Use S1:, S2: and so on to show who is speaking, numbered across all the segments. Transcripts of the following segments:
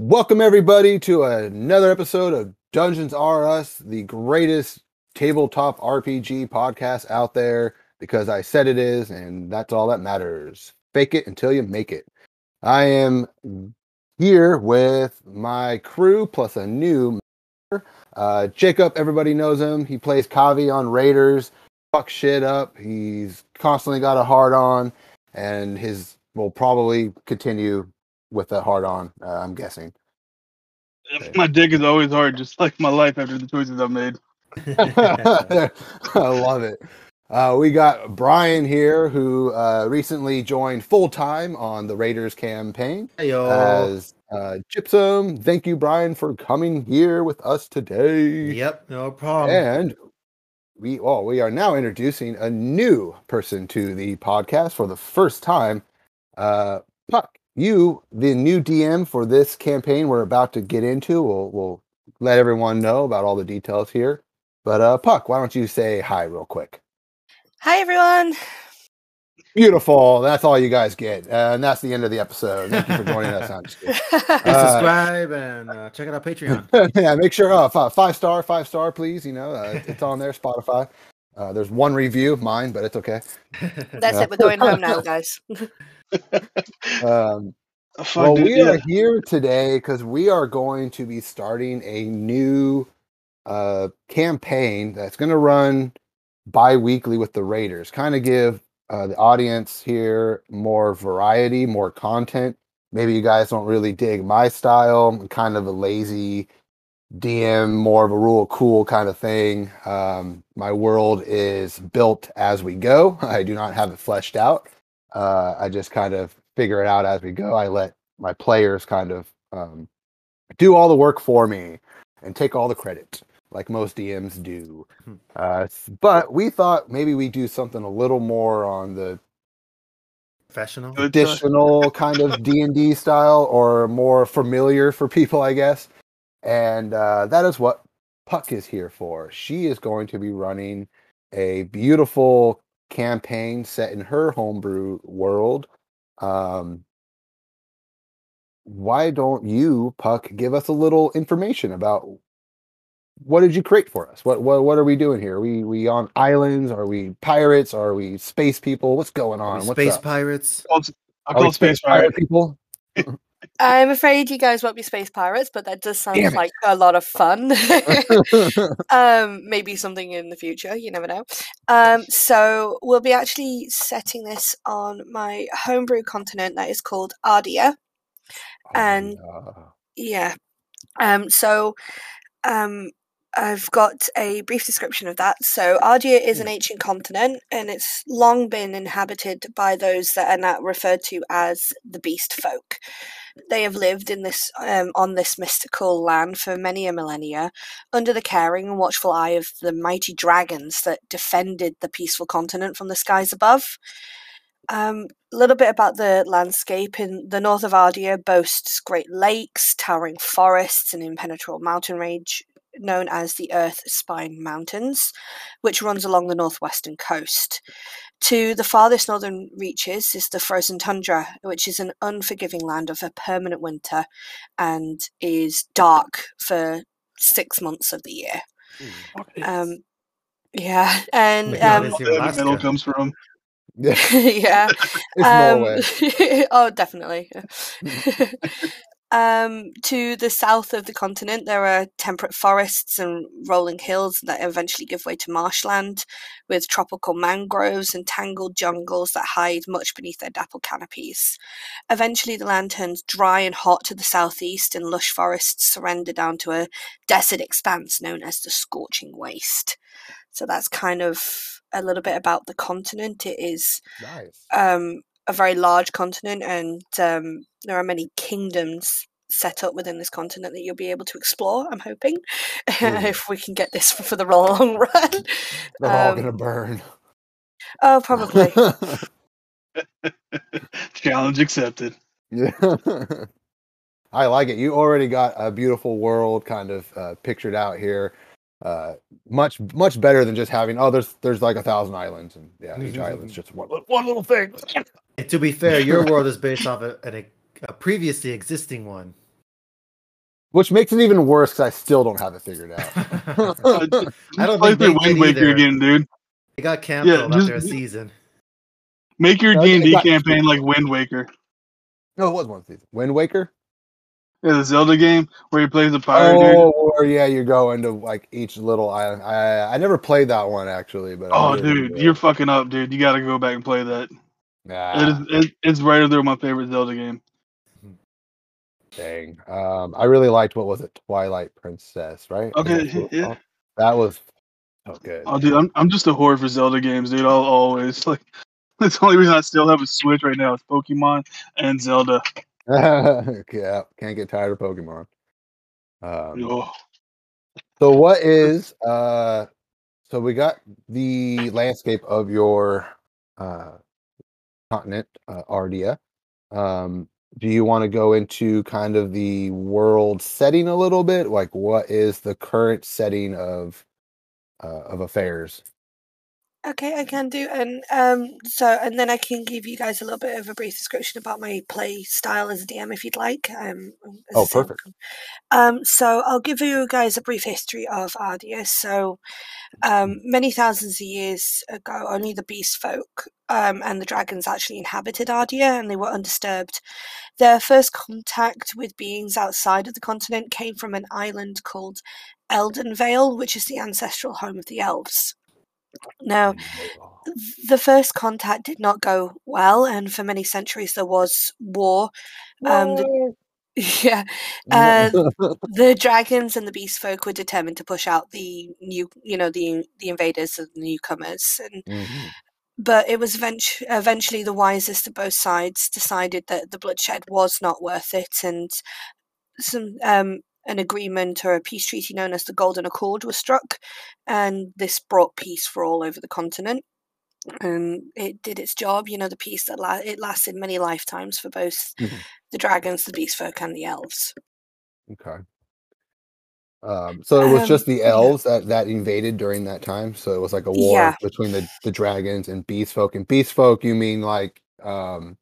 S1: Welcome everybody to another episode of Dungeons R Us, the greatest tabletop RPG podcast out there because I said it is and that's all that matters. Fake it until you make it. I am here with my crew plus a new. Uh, Jacob, everybody knows him. He plays Kavi on Raiders. Fuck shit up. He's constantly got a hard on, and his will probably continue with a hard on. Uh, I'm guessing.
S2: My dick is always hard, just like my life after the choices I've made.
S1: I love it. Uh, we got Brian here, who uh, recently joined full time on the Raiders campaign
S3: Heyo.
S1: as uh, Gypsum. Thank you, Brian, for coming here with us today.
S3: Yep, no problem.
S1: And we well, we are now introducing a new person to the podcast for the first time. Uh, Puck, you, the new DM for this campaign we're about to get into. We'll we'll let everyone know about all the details here. But uh, Puck, why don't you say hi real quick?
S4: Hi everyone.
S1: Beautiful. That's all you guys get, uh, and that's the end of the episode. Thank you for joining us. I'm just kidding.
S3: Please
S1: Uh,
S3: subscribe and uh, check out our Patreon.
S1: yeah, make sure uh, five, five star, five star, please. You know, uh, it's on there, Spotify. Uh, there's one review, mine, but it's okay.
S4: That's it. We're going home now, guys.
S1: Um, well,
S2: dude,
S1: we
S2: yeah.
S1: are here today because we are going to be starting a new uh, campaign that's going to run bi-weekly with the Raiders. Kind of give uh, the audience here more variety, more content. Maybe you guys don't really dig my style. I'm kind of a lazy DM, more of a rule cool kind of thing. Um, my world is built as we go. I do not have it fleshed out. Uh, I just kind of figure it out as we go. I let my players kind of um, do all the work for me and take all the credit, like most DMs do.
S3: Hmm.
S1: Uh, but we thought maybe we do something a little more on the
S3: Professional.
S1: Traditional kind of D and D style, or more familiar for people, I guess. And uh, that is what Puck is here for. She is going to be running a beautiful campaign set in her homebrew world. Um, why don't you, Puck, give us a little information about what did you create for us? What what what are we doing here? Are we we on islands? Are we pirates? Are we space people? What's going on?
S3: we
S1: What's
S3: Space
S1: up?
S3: pirates.
S2: I'll, I'll
S1: Are we
S2: call Space Pirate.
S1: people?
S4: I'm afraid you guys won't be space pirates, but that does sound like a lot of fun. um, maybe something in the future. You never know. Um, so we'll be actually setting this on my homebrew continent that is called Ardia. And- Yeah. Um, so um, I've got a brief description of that. So Ardia is an ancient continent and it's long been inhabited by those that are now referred to as the beast folk. They have lived in this um, on this mystical land for many a millennia, under the caring and watchful eye of the mighty dragons that defended the peaceful continent from the skies above. Um, a little bit about the landscape in the north of Ardia boasts great lakes, towering forests, and impenetrable mountain range known as the Earth Spine Mountains, which runs along the northwestern coast. To the farthest northern reaches is the frozen tundra, which is an unforgiving land of a permanent winter and is dark for six months of the year. Um, yeah, and
S3: Yeah,
S4: um,
S2: Where
S3: here,
S2: the metal comes from.
S1: yeah,
S4: yeah,
S1: it's
S4: um,
S1: Norway.
S4: oh, definitely. um, to the south of the continent, there are temperate forests and rolling hills that eventually give way to marshland, with tropical mangroves and tangled jungles that hide much beneath their dappled canopies. Eventually, the land turns dry and hot to the southeast, and lush forests surrender down to a desert expanse known as the Scorching Waste. So that's kind of a little bit about the continent. It is
S1: Nice.
S4: um, a very large continent, and um, there are many kingdoms set up within this continent that you'll be able to explore. I'm hoping
S1: Ooh.
S4: if we can get this for the long run.
S1: They're all
S4: um,
S1: gonna burn.
S4: Oh, probably.
S2: Challenge accepted.
S1: yeah. I like it. You already got a beautiful world kind of uh, pictured out here. Uh, much much better than just having oh there's there's like a thousand islands and yeah each island's just one one little thing.
S3: And to be fair, your world is based off a, an, a previously existing one.
S1: Which makes it even worse because I still don't have it figured out.
S3: I don't
S2: Play
S3: think they
S2: through Wind Waker
S3: either.
S2: again, dude.
S3: It got canceled
S2: just-
S3: after a season.
S2: Make your D and D campaign like Wind Waker.
S1: no, it was one season. Wind Waker.
S2: Yeah, the Zelda game where he plays the pirate dude.
S1: Oh, or yeah, you go into like each little island. I I never played that one actually, but
S2: Oh, dude,
S1: enjoyed
S2: you're fucking up, dude. You got to go back and play that.
S1: Nah,
S2: It is, it, it's right up there with my favorite Zelda game.
S1: Dang. Um, I really liked what was it, Twilight Princess, right?
S2: Okay,
S1: what
S2: yeah.
S1: that was so good.
S2: Oh, dude, I'm I'm just a whore for Zelda games, dude. I'll always like. That's the only reason I still have a Switch right now. It's Pokemon and Zelda.
S1: yeah, can't get tired of Pokemon. Um,
S2: Oh,
S1: So what is uh so we got the landscape of your uh continent, uh Ardia. Um do you want to go into kind of the world setting a little bit? Like what is the current setting of uh of affairs?
S4: Okay, I can do, and um, so and then I can give you guys a little bit of a brief description about my play style as a DM if you'd like. Um,
S1: Oh, perfect.
S4: Um, so I'll give you guys a brief history of Ardia. So, um, many thousands of years ago, only the beast folk um, and the dragons actually inhabited Ardia, and they were undisturbed. Their first contact with beings outside of the continent came from an island called Elden Vale, which is the ancestral home of the elves. Now, the first contact did not go well, and for many centuries there was war. Um, the, yeah, uh, the dragons and the beast folk were determined to push out the new, you know, the the invaders and the newcomers, and
S1: Mhm.
S4: but it was eventu- eventually the wisest of both sides decided that the bloodshed was not worth it, and some um, an agreement or a peace treaty known as the Golden Accord was struck, and this brought peace for all over the continent. And it did its job, you know, the peace that la- it lasted many lifetimes for both
S1: Mhm.
S4: the dragons, the beast folk, and the elves.
S1: Okay. Um, so it was
S4: Um,
S1: just the
S4: yeah.
S1: elves that, that invaded during that time. So it was like a war
S4: Yeah.
S1: between the, the dragons and beast folk. And beast folk, you mean like um,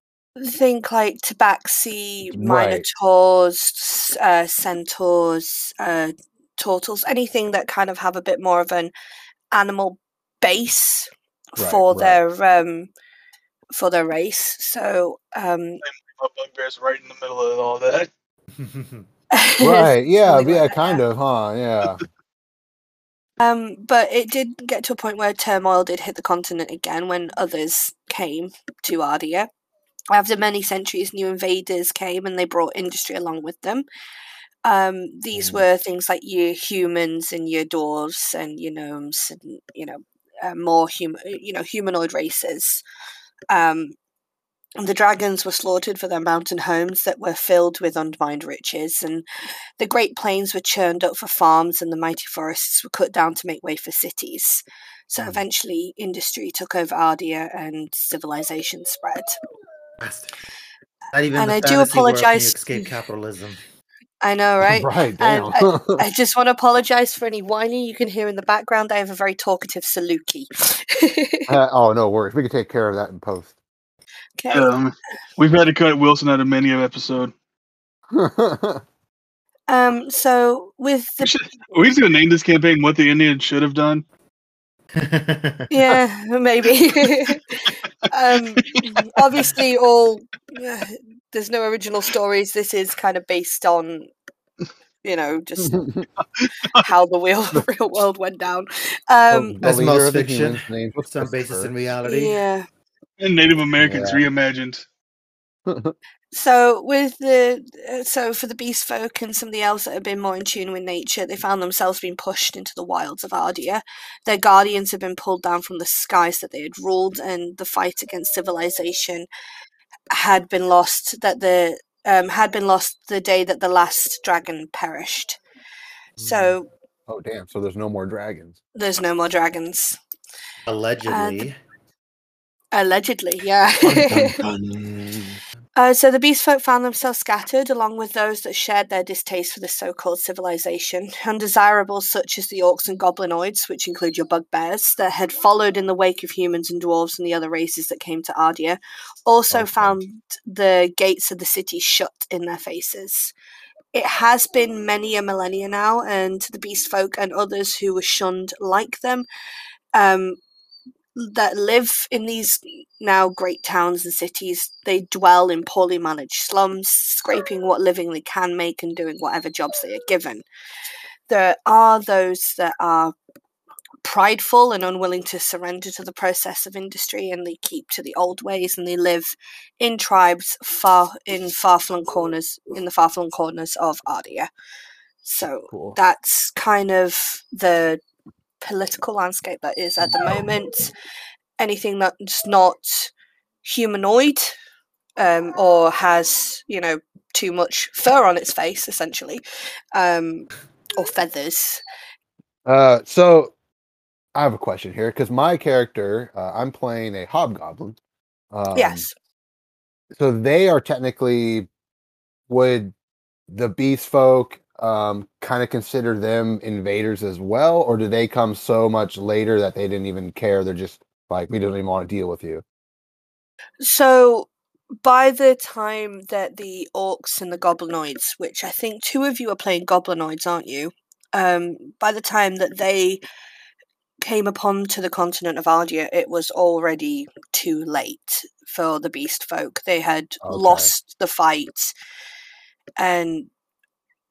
S4: Think like tabaxi,
S1: Right.
S4: minotaurs, uh, centaurs, uh, turtles, anything that kind of have a bit more of an animal base
S1: Right,
S4: for
S1: right.
S4: their um for their race. So um
S2: my bugbear's right in the middle of all that.
S1: right? Yeah, yeah, kind of, huh? Yeah.
S4: Um, but it did get to a point where turmoil did hit the continent again when others came to Ardia. After many centuries, new invaders came and they brought industry along with them. Um, these
S1: Mm.
S4: were things like your humans and your dwarves and your gnomes and you know uh, more human, you know, humanoid races. Um, the dragons were slaughtered for their mountain homes that were filled with unmined riches, and the great plains were churned up for farms, and the mighty forests were cut down to make way for cities. So
S1: Mm.
S4: eventually, industry took over Ardia, and civilization spread.
S3: Bastard. Not even
S4: And
S3: the
S4: I do
S3: fantasy world can you
S4: apologize-
S3: escape capitalism.
S4: I know, right?
S1: right.
S4: And
S1: Damn.
S4: I just want to apologize for any whining you can hear in the background. I have a very talkative Saluki.
S1: Uh, oh no worries. We can take care of that in post.
S4: okay.
S2: Um, we've had to cut Wilson out of many an episode.
S4: Um. So with
S2: We
S4: the
S2: should, are we just gonna name this campaign "What the Indians Should Have Done"?
S4: yeah, maybe. Um, obviously, all uh, there's no original stories. This is kind of based on, you know, just how the real real world went down. Um,
S1: The
S3: As
S1: leader
S3: most
S1: of the
S3: fiction,
S1: humans' name
S3: Some basis in reality.
S4: yeah.
S2: And Native Americans
S1: Yeah.
S2: reimagined.
S4: So with the uh, so for the beast folk and some of the elves that have been more in tune with nature, they found themselves being pushed into the wilds of Ardia. Their guardians had been pulled down from the skies that they had ruled, and the fight against civilization had been lost. That the um, had been lost the day that the last dragon perished. So
S1: Oh damn! So there's no more dragons.
S4: there's no more dragons.
S3: Allegedly.
S4: Allegedly, yeah. Uh, so the beast folk found themselves scattered, along with those that shared their distaste for the so-called civilization. Undesirables such as the orcs and goblinoids, which include your bugbears, that had followed in the wake of humans and dwarves and the other races that came to Ardia, also
S1: Okay.
S4: found the gates of the city shut in their faces. it has been many a millennia now, and the beast folk and others who were shunned like them um, that live in these now great towns and cities, they dwell in poorly managed slums, scraping what living they can make and doing whatever jobs they are given. There are those that are prideful and unwilling to surrender to the process of industry and they keep to the old ways and they live in tribes far in far flung corners in the far flung corners of Ardia. So
S1: Cool.
S4: that's kind of the political landscape that is at the moment. Anything that's not humanoid um, or has, you know, too much fur on its face, essentially, um, or feathers.
S1: Uh, so I have a question here because my character, uh, I'm playing a hobgoblin. Um,
S4: yes.
S1: So they are technically would the beast folk um kind of consider them invaders as well, or do they come so much later that they didn't even care? They're just like we don't even want to deal with you.
S4: So by the time that the orcs and the goblinoids, which I think two of you are playing goblinoids, aren't you? Um, by the time that they came upon to the continent of Ardia, it was already too late for the beast folk. They had
S1: Okay.
S4: lost the fight, and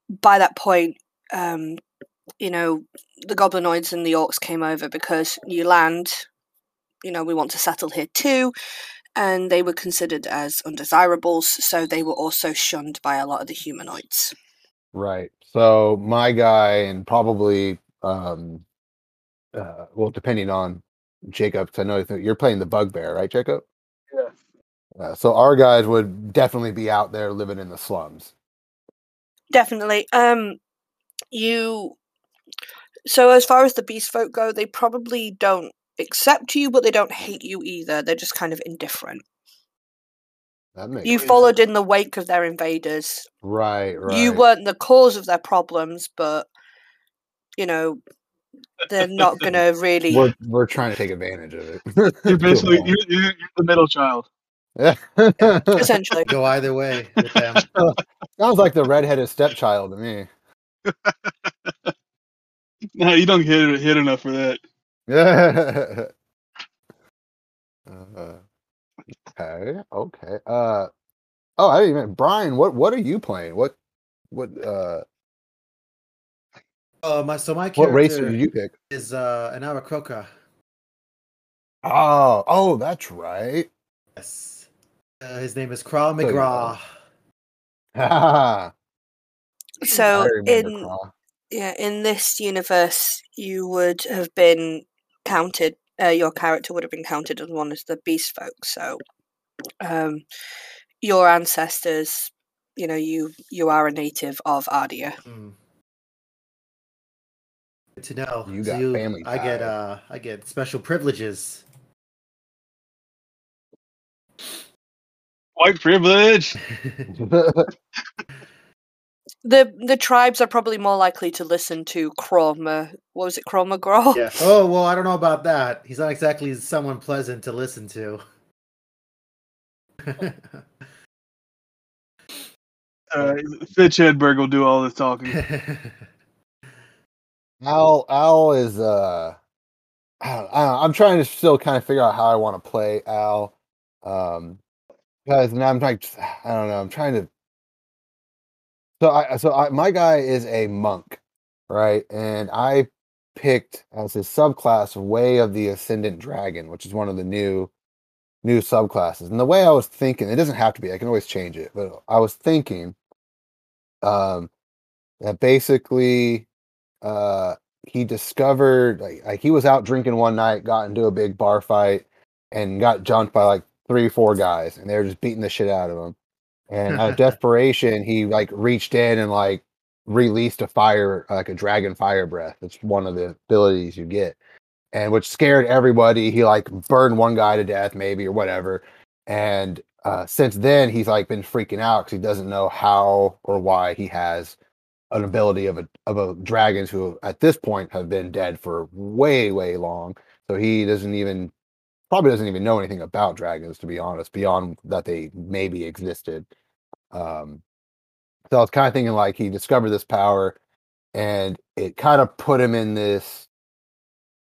S4: by that point, um, you know, the goblinoids and the orcs came over because new land. You know, we want to settle here too and they were considered as undesirables, so they were also shunned by a lot of the humanoids.
S1: Right. So my guy and probably um uh well depending on Jacob, I know that you're playing the bugbear, right, Jacob?
S2: Yeah.
S1: Uh, so our guys would definitely be out there living in the slums.
S4: Definitely. Um, you. So as far as the beast folk go, they probably don't accept you, but they don't hate you either. They're just kind of indifferent.
S1: That makes
S4: You
S1: sense.
S4: followed in the wake of their invaders.
S1: right, right.
S4: You weren't the cause of their problems, but you know they're not gonna really.
S1: we're we're trying to take advantage of it.
S2: You're basically you're, you're, you're the middle child.
S4: Essentially,
S3: Go either way with them.
S1: Sounds like the redheaded stepchild to me.
S2: No, you don't hit hit enough for that.
S1: Yeah. uh, okay. Okay. Uh. Oh, I didn't even. Brian, what what are you playing? What what uh
S3: Oh, my so my
S1: what race did you pick?
S3: is uh, an Aarakocra.
S1: Oh, oh, that's right.
S3: Yes. Uh, his name is Kral
S1: So you
S3: McGraw.
S1: I
S4: so in
S1: Craw.
S4: yeah in this universe you would have been counted uh, your character would have been counted as one of the beast folk so um your ancestors you know you you are a native of ardia
S3: Hmm. Good to know.
S1: You
S3: So
S1: got family
S3: I get uh, I get special privileges.
S2: White privilege.
S4: the the tribes are probably more likely to listen to chroma what was it chroma grow
S3: yeah. Oh well, I don't know about that. He's not exactly someone pleasant to listen to.
S2: Uh, Fitch Hedberg will do all this talking.
S1: Al Al is uh I don't, I don't, I'm trying to still kind of figure out how I want to play Al. Um because now I'm like I don't know, I'm trying to so I so I my guy is a monk, right? And I picked as his subclass Way of the Ascendant Dragon, which is one of the new new subclasses. And the way I was thinking, it doesn't have to be, I can always change it, but I was thinking um that basically uh he discovered like, like he was out drinking one night, got into a big bar fight, and got jumped by like three, four guys, and they were just beating the shit out of him. And out of desperation, he like reached in and like released a fire, like a dragon fire breath. It's one of the abilities you get, and which scared everybody. He like burned one guy to death, maybe or whatever. And uh, since then, he's like been freaking out because he doesn't know how or why he has an ability of a of a dragons who at this point have been dead for way way long. So he doesn't even probably doesn't even know anything about dragons to be honest, beyond that they maybe existed. Um, So I was kind of thinking like he discovered this power, and it kind of put him in this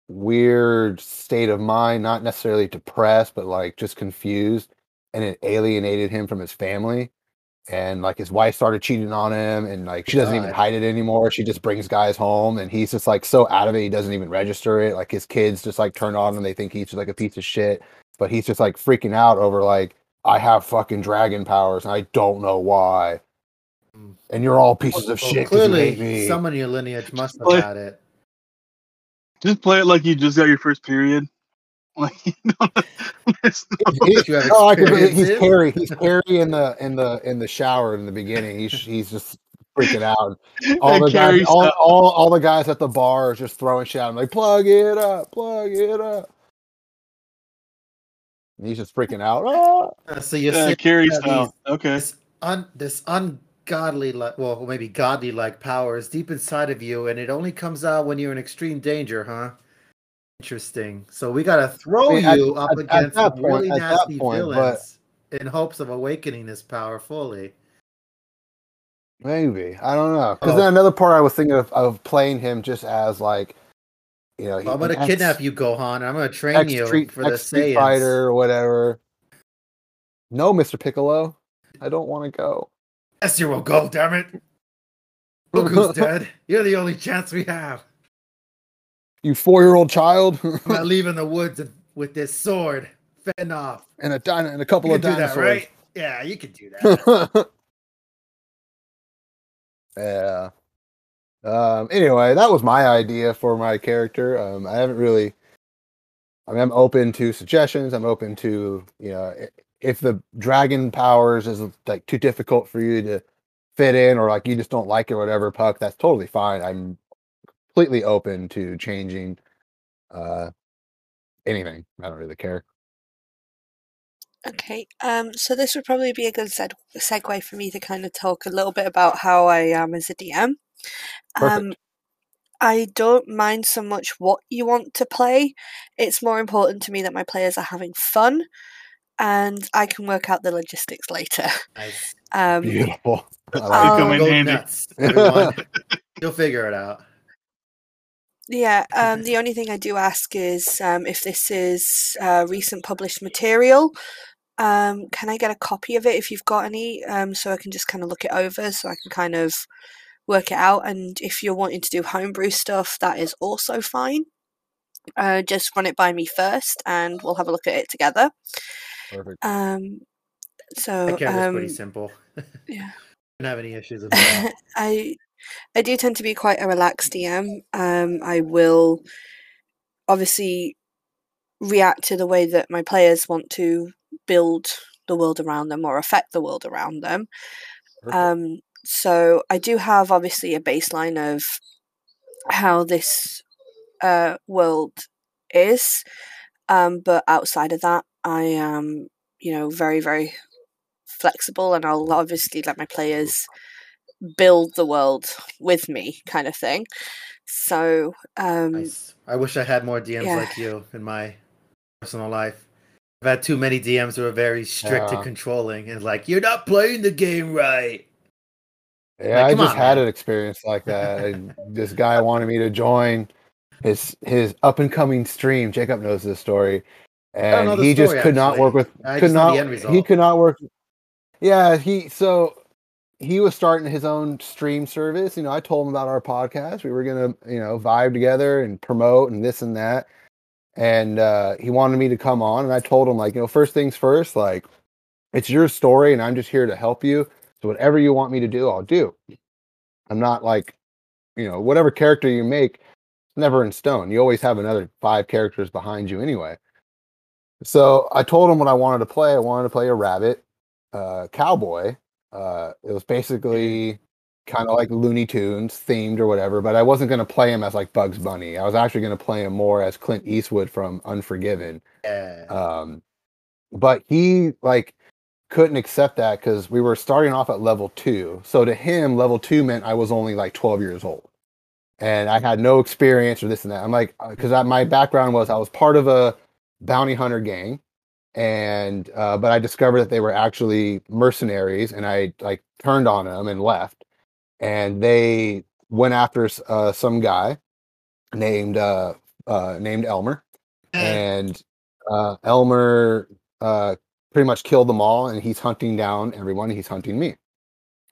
S1: weird state of mind, not necessarily depressed, but like just confused, and it alienated him from his family. And like his wife started cheating on him, and like she doesn't even hide it anymore. She just brings guys home, and he's just like so out of it, he doesn't even register it. Like his kids just like turn on him, they think he's just like a piece of shit, but he's just like freaking out over like I have fucking dragon powers, and I don't know why.
S3: Mm.
S1: And you're all pieces of
S3: Well,
S1: shit. 'cause you hate
S3: clearly,
S1: me.
S3: someone in your lineage must have
S2: Like-
S3: had it.
S2: Just play it like you just got your first period. Like you know, it's
S1: He- oh, I can he's
S3: it?
S1: Carrie. He's Carrie in the in the in the shower in the beginning. He's he's just freaking out. All the guys, all, all, all the guys at the bar are just throwing shit. I'm like, plug it up, plug it up. And he's just freaking out. Ah!
S3: Uh, so you're
S2: Yeah,
S3: saying
S2: Carrie style. Okay.
S3: this un this ungodly like well maybe godly like power is deep inside of you and it only comes out when you're in extreme danger huh interesting so we gotta throw
S1: I mean, at-
S3: you up
S1: at- at
S3: against really
S1: point- at that
S3: nasty
S1: point, but-
S3: villains in hopes of awakening this power fully
S1: Maybe I don't know. Because
S3: Oh.
S1: then another part I was thinking of, of playing him just as like, you know,
S3: Well, i'm gonna
S1: ex-
S3: kidnap you gohan and i'm gonna train
S1: ex
S3: you for the Saiyans.
S1: Fighter or whatever. No, Mister Piccolo, I don't want to go.
S3: yes you will go damn it Look who's dead you're the only chance we have
S1: you four-year-old child
S3: i'm not leaving the woods with this sword fend off
S1: and a dino- and a couple
S3: you
S1: of
S3: do that
S1: dinosaurs.
S3: right yeah you can do that
S1: yeah. Um, anyway, that was my idea for my character. Um, I haven't really. I mean, I'm open to suggestions. I'm open to you know if the dragon powers is like too difficult for you to fit in, or like you just don't like it, or whatever. Puck, that's totally fine. I'm completely open to changing uh anything. I don't really care.
S4: Okay, um, so this would probably be a good seg- segue for me to kind of talk a little bit about how I am as a DM. Um,
S1: Perfect.
S4: I don't mind so much what you want to play. It's more important to me that my players are having fun, and I can work out the logistics later.
S3: nice
S4: Um,
S1: Beautiful. I like
S2: Come in
S3: go
S2: handy.
S3: nuts. You'll figure it out.
S4: Yeah, um, the only thing I do ask is um, if this is uh, recent published material, um, can I get a copy of it if you've got any, um, so I can just kind of look it over, so I can kind of work it out. And if you're wanting to do homebrew stuff, that is also fine. Uh, just run it by me first, and we'll have a look at it together.
S1: Perfect.
S4: Um, so
S3: character's
S4: um,
S3: pretty simple.
S4: yeah.
S3: I don't have any issues with that.
S4: I I do tend to be quite a relaxed DM. Um, I will obviously react to the way that my players want to build the world around them or affect the world around them. Um, so I do have obviously a baseline of how this uh, world is, um, but outside of that, I am you know very very flexible, and I'll obviously let my players build the world with me, kind of thing. So um,
S3: Nice. I wish I had more DMs
S4: Yeah.
S3: like you in my personal life. I've had too many DMs who are very strict
S1: Yeah.
S3: and controlling and like, you're not playing the game right.
S1: Yeah,
S3: Like,
S1: I just
S3: on,
S1: had
S3: man.
S1: an experience like that. and this guy wanted me to join his his up and coming stream. Jacob knows this story, and
S3: the
S1: he just
S3: story,
S1: could not work with
S3: I
S1: could
S3: just
S1: not
S3: the end
S1: he could not work. Yeah, he so he was starting his own stream service. You know, I told him about our podcast. We were gonna you know vibe together and promote and this and that. And uh, he wanted me to come on, and I told him like you know first things first, like it's your story, and I'm just here to help you. So whatever you want me to do, I'll do. I'm not like, you know, whatever character you make, it's never in stone. You always have another five characters behind you anyway. So I told him what I wanted to play. I wanted to play a rabbit, uh, cowboy. Uh, it was basically kind of like Looney Tunes themed or whatever, but I wasn't going to play him as like Bugs Bunny. I was actually going to play him more as Clint Eastwood from Unforgiven.
S3: Yeah.
S1: Um, but he like couldn't accept that because we were starting off at level two. So to him, level two meant I was only like 12 years old and I had no experience or this and that. I'm like, because my background was I was part of a bounty hunter gang and uh, but I discovered that they were actually mercenaries, and I like turned on them and left, and they went after uh, some guy named uh, uh, named Elmer, and uh, Elmer uh, pretty much killed them all, and he's hunting down everyone. He's hunting me,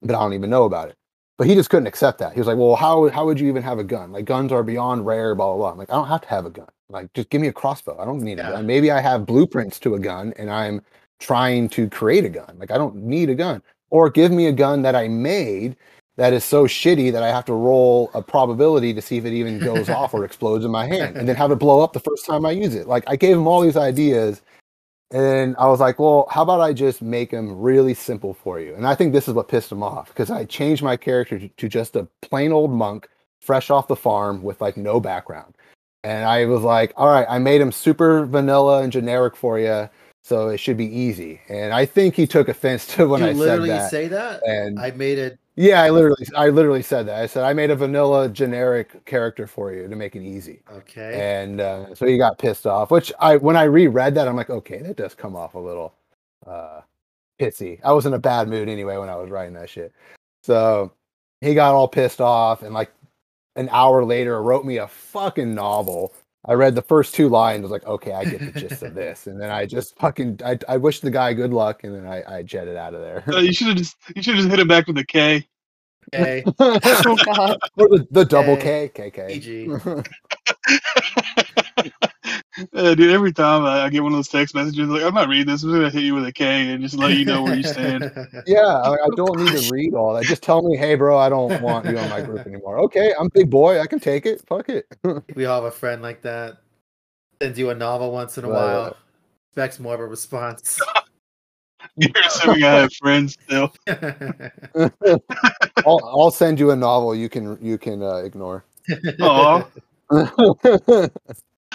S1: but I don't even know about it. But he just couldn't accept that. He was like, "Well, how how would you even have a gun? Like guns are beyond rare, blah blah blah." I'm like, "I don't have to have a gun. Like, just give me a crossbow. I don't need
S3: Yeah.
S1: a gun. Maybe I have blueprints to a gun, and I'm trying to create a gun. Like, I don't need a gun. Or give me a gun that I made." That is so shitty that I have to roll a probability to see if it even goes off or explodes in my hand, and then have it blow up the first time I use it. Like I gave him all these ideas, and I was like, well, how about I just make him really simple for you? And I think this is what pissed him off because I changed my character to, to just a plain old monk, fresh off the farm with like no background. And I was like, all right, I made him super vanilla and generic for you, so it should be easy. And I think he took offense to when
S3: you
S1: I said
S3: literally
S1: that.
S3: say that?
S1: and
S3: I made it.
S1: Yeah, I literally, I literally said that. I said I made a vanilla generic character for you to make it easy
S3: Okay.
S1: and uh, so he got pissed off. Which I, when I reread that, I'm like, okay, that does come off a little uh, pissy. I was in a bad mood anyway when I was writing that shit. So he got all pissed off, and like an hour later, wrote me a fucking novel. I read the first two lines. I was like, okay, I get the gist of this, and then I just fucking, I, I wish the guy good luck, and then I, I jetted out of there.
S2: Uh, you should have just you should have just hit him back with a K.
S3: Okay.
S4: Oh
S1: or the, the double
S3: K.
S1: K, KK.
S3: PG.
S2: Uh, dude, every time I, I get one of those text messages, like I'm not reading this, I'm just gonna hit you with a K and just let you know where you stand.
S1: Yeah, I, I don't need to read all that. Just tell me, hey, bro, I don't want you on my group anymore. Okay, I'm big boy. I can take it. Fuck it.
S3: we all have a friend like that. Sends you a novel once in a
S1: Right,
S3: while.
S1: right.
S3: Expects more of a response.
S2: You're assuming I have friends still.
S1: I'll, I'll send you a novel you can you can uh, ignore.
S2: Aw,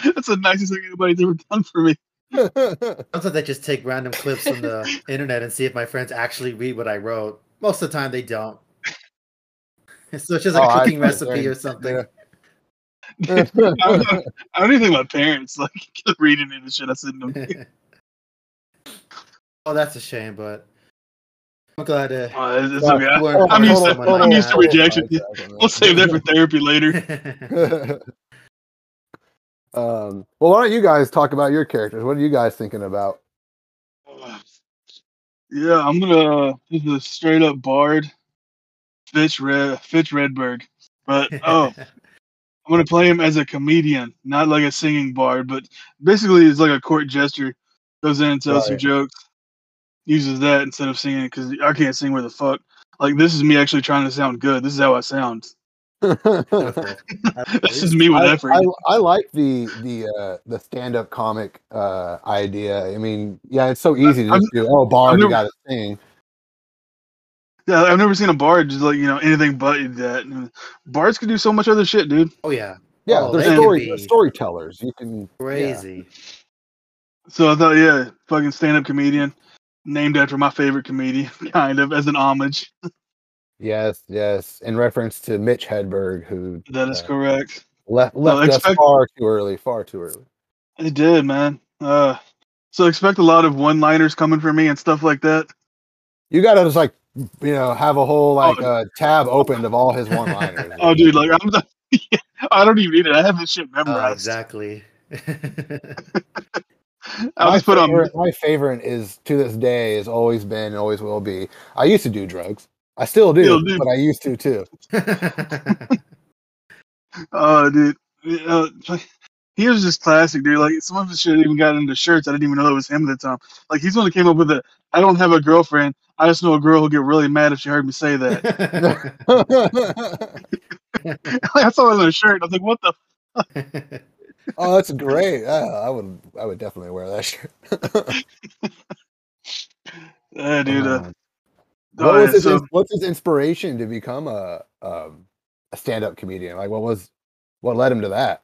S2: that's the nicest thing anybody's ever done for me.
S3: Sometimes I just take random clips from the internet and see if my friends actually read what I wrote. Most of the time, they don't. So it's just like
S1: Oh,
S3: a
S1: I-
S3: cooking
S1: I-
S3: recipe or something.
S2: I don't, I don't even think my parents like reading any of shit I send them.
S3: oh, that's a shame, but I'm glad. Uh,
S2: Uh, it's- it's okay. I-
S3: we're-
S2: I'm used to-
S3: someone like
S2: I'm used to rejection. We'll save that for therapy later.
S1: Um, well, why don't you guys talk about your characters? What are you guys thinking about?
S2: Yeah, I'm gonna this is a straight up bard, Fitch Red Fitch Redberg. But oh, I'm gonna play him as a comedian, not like a singing bard, but basically he's like a court jester. Goes in and tells some jokes, uses that instead of singing because I can't sing where the fuck. Like this is me actually trying to sound good. This is how I sound. This is me with
S1: I,
S2: effort.
S1: I, I like the the uh, the stand up comic uh, idea. I mean, yeah, it's so easy to just do. Oh, bar,
S2: I've
S1: you got to sing.
S2: yeah, I've never seen a bard just like you know anything but that. And bards can do so much other shit, dude.
S3: oh yeah,
S1: Yeah,
S3: Oh,
S1: they're
S3: they
S1: story they're storytellers. You can
S3: crazy.
S2: So I thought, yeah, fucking stand up comedian, named after my favorite comedian, kind of as an homage.
S1: Yes, yes. In reference to Mitch Hedberg, who
S2: That is
S1: Uh,
S2: correct.
S1: left left us
S2: expect-
S1: far too early, far too early.
S2: It did, man. Uh, so expect a lot of one-liners coming from me and stuff like that.
S1: You got to just like you know have a whole like
S2: Oh.
S1: uh, tab opened of all his one liners.
S2: Oh, dude, like I'm. The, I don't even need it. I have this shit
S3: Oh,
S2: memorized.
S3: exactly.
S2: I'll
S1: my
S2: just put on.
S1: my favorite is to this day has always been and always will be. I used to do drugs. I still do,
S2: Still do.
S1: but I used to too.
S2: Oh, dude. Uh, he was just classic, dude. Like some of his shit even got into shirts. I didn't even know it was him at the time. Like he's the one that came up with it. I don't have a girlfriend. I just know a girl who'll get really mad if she heard me say that. I saw it on a shirt. I was like, what the?
S1: oh, that's great. Yeah, I would I would definitely wear that shirt.
S2: Yeah, dude. Uh, oh,
S1: what was his,
S2: so-
S1: what's his inspiration to become a um, a stand up comedian? Like, what was what led him to that?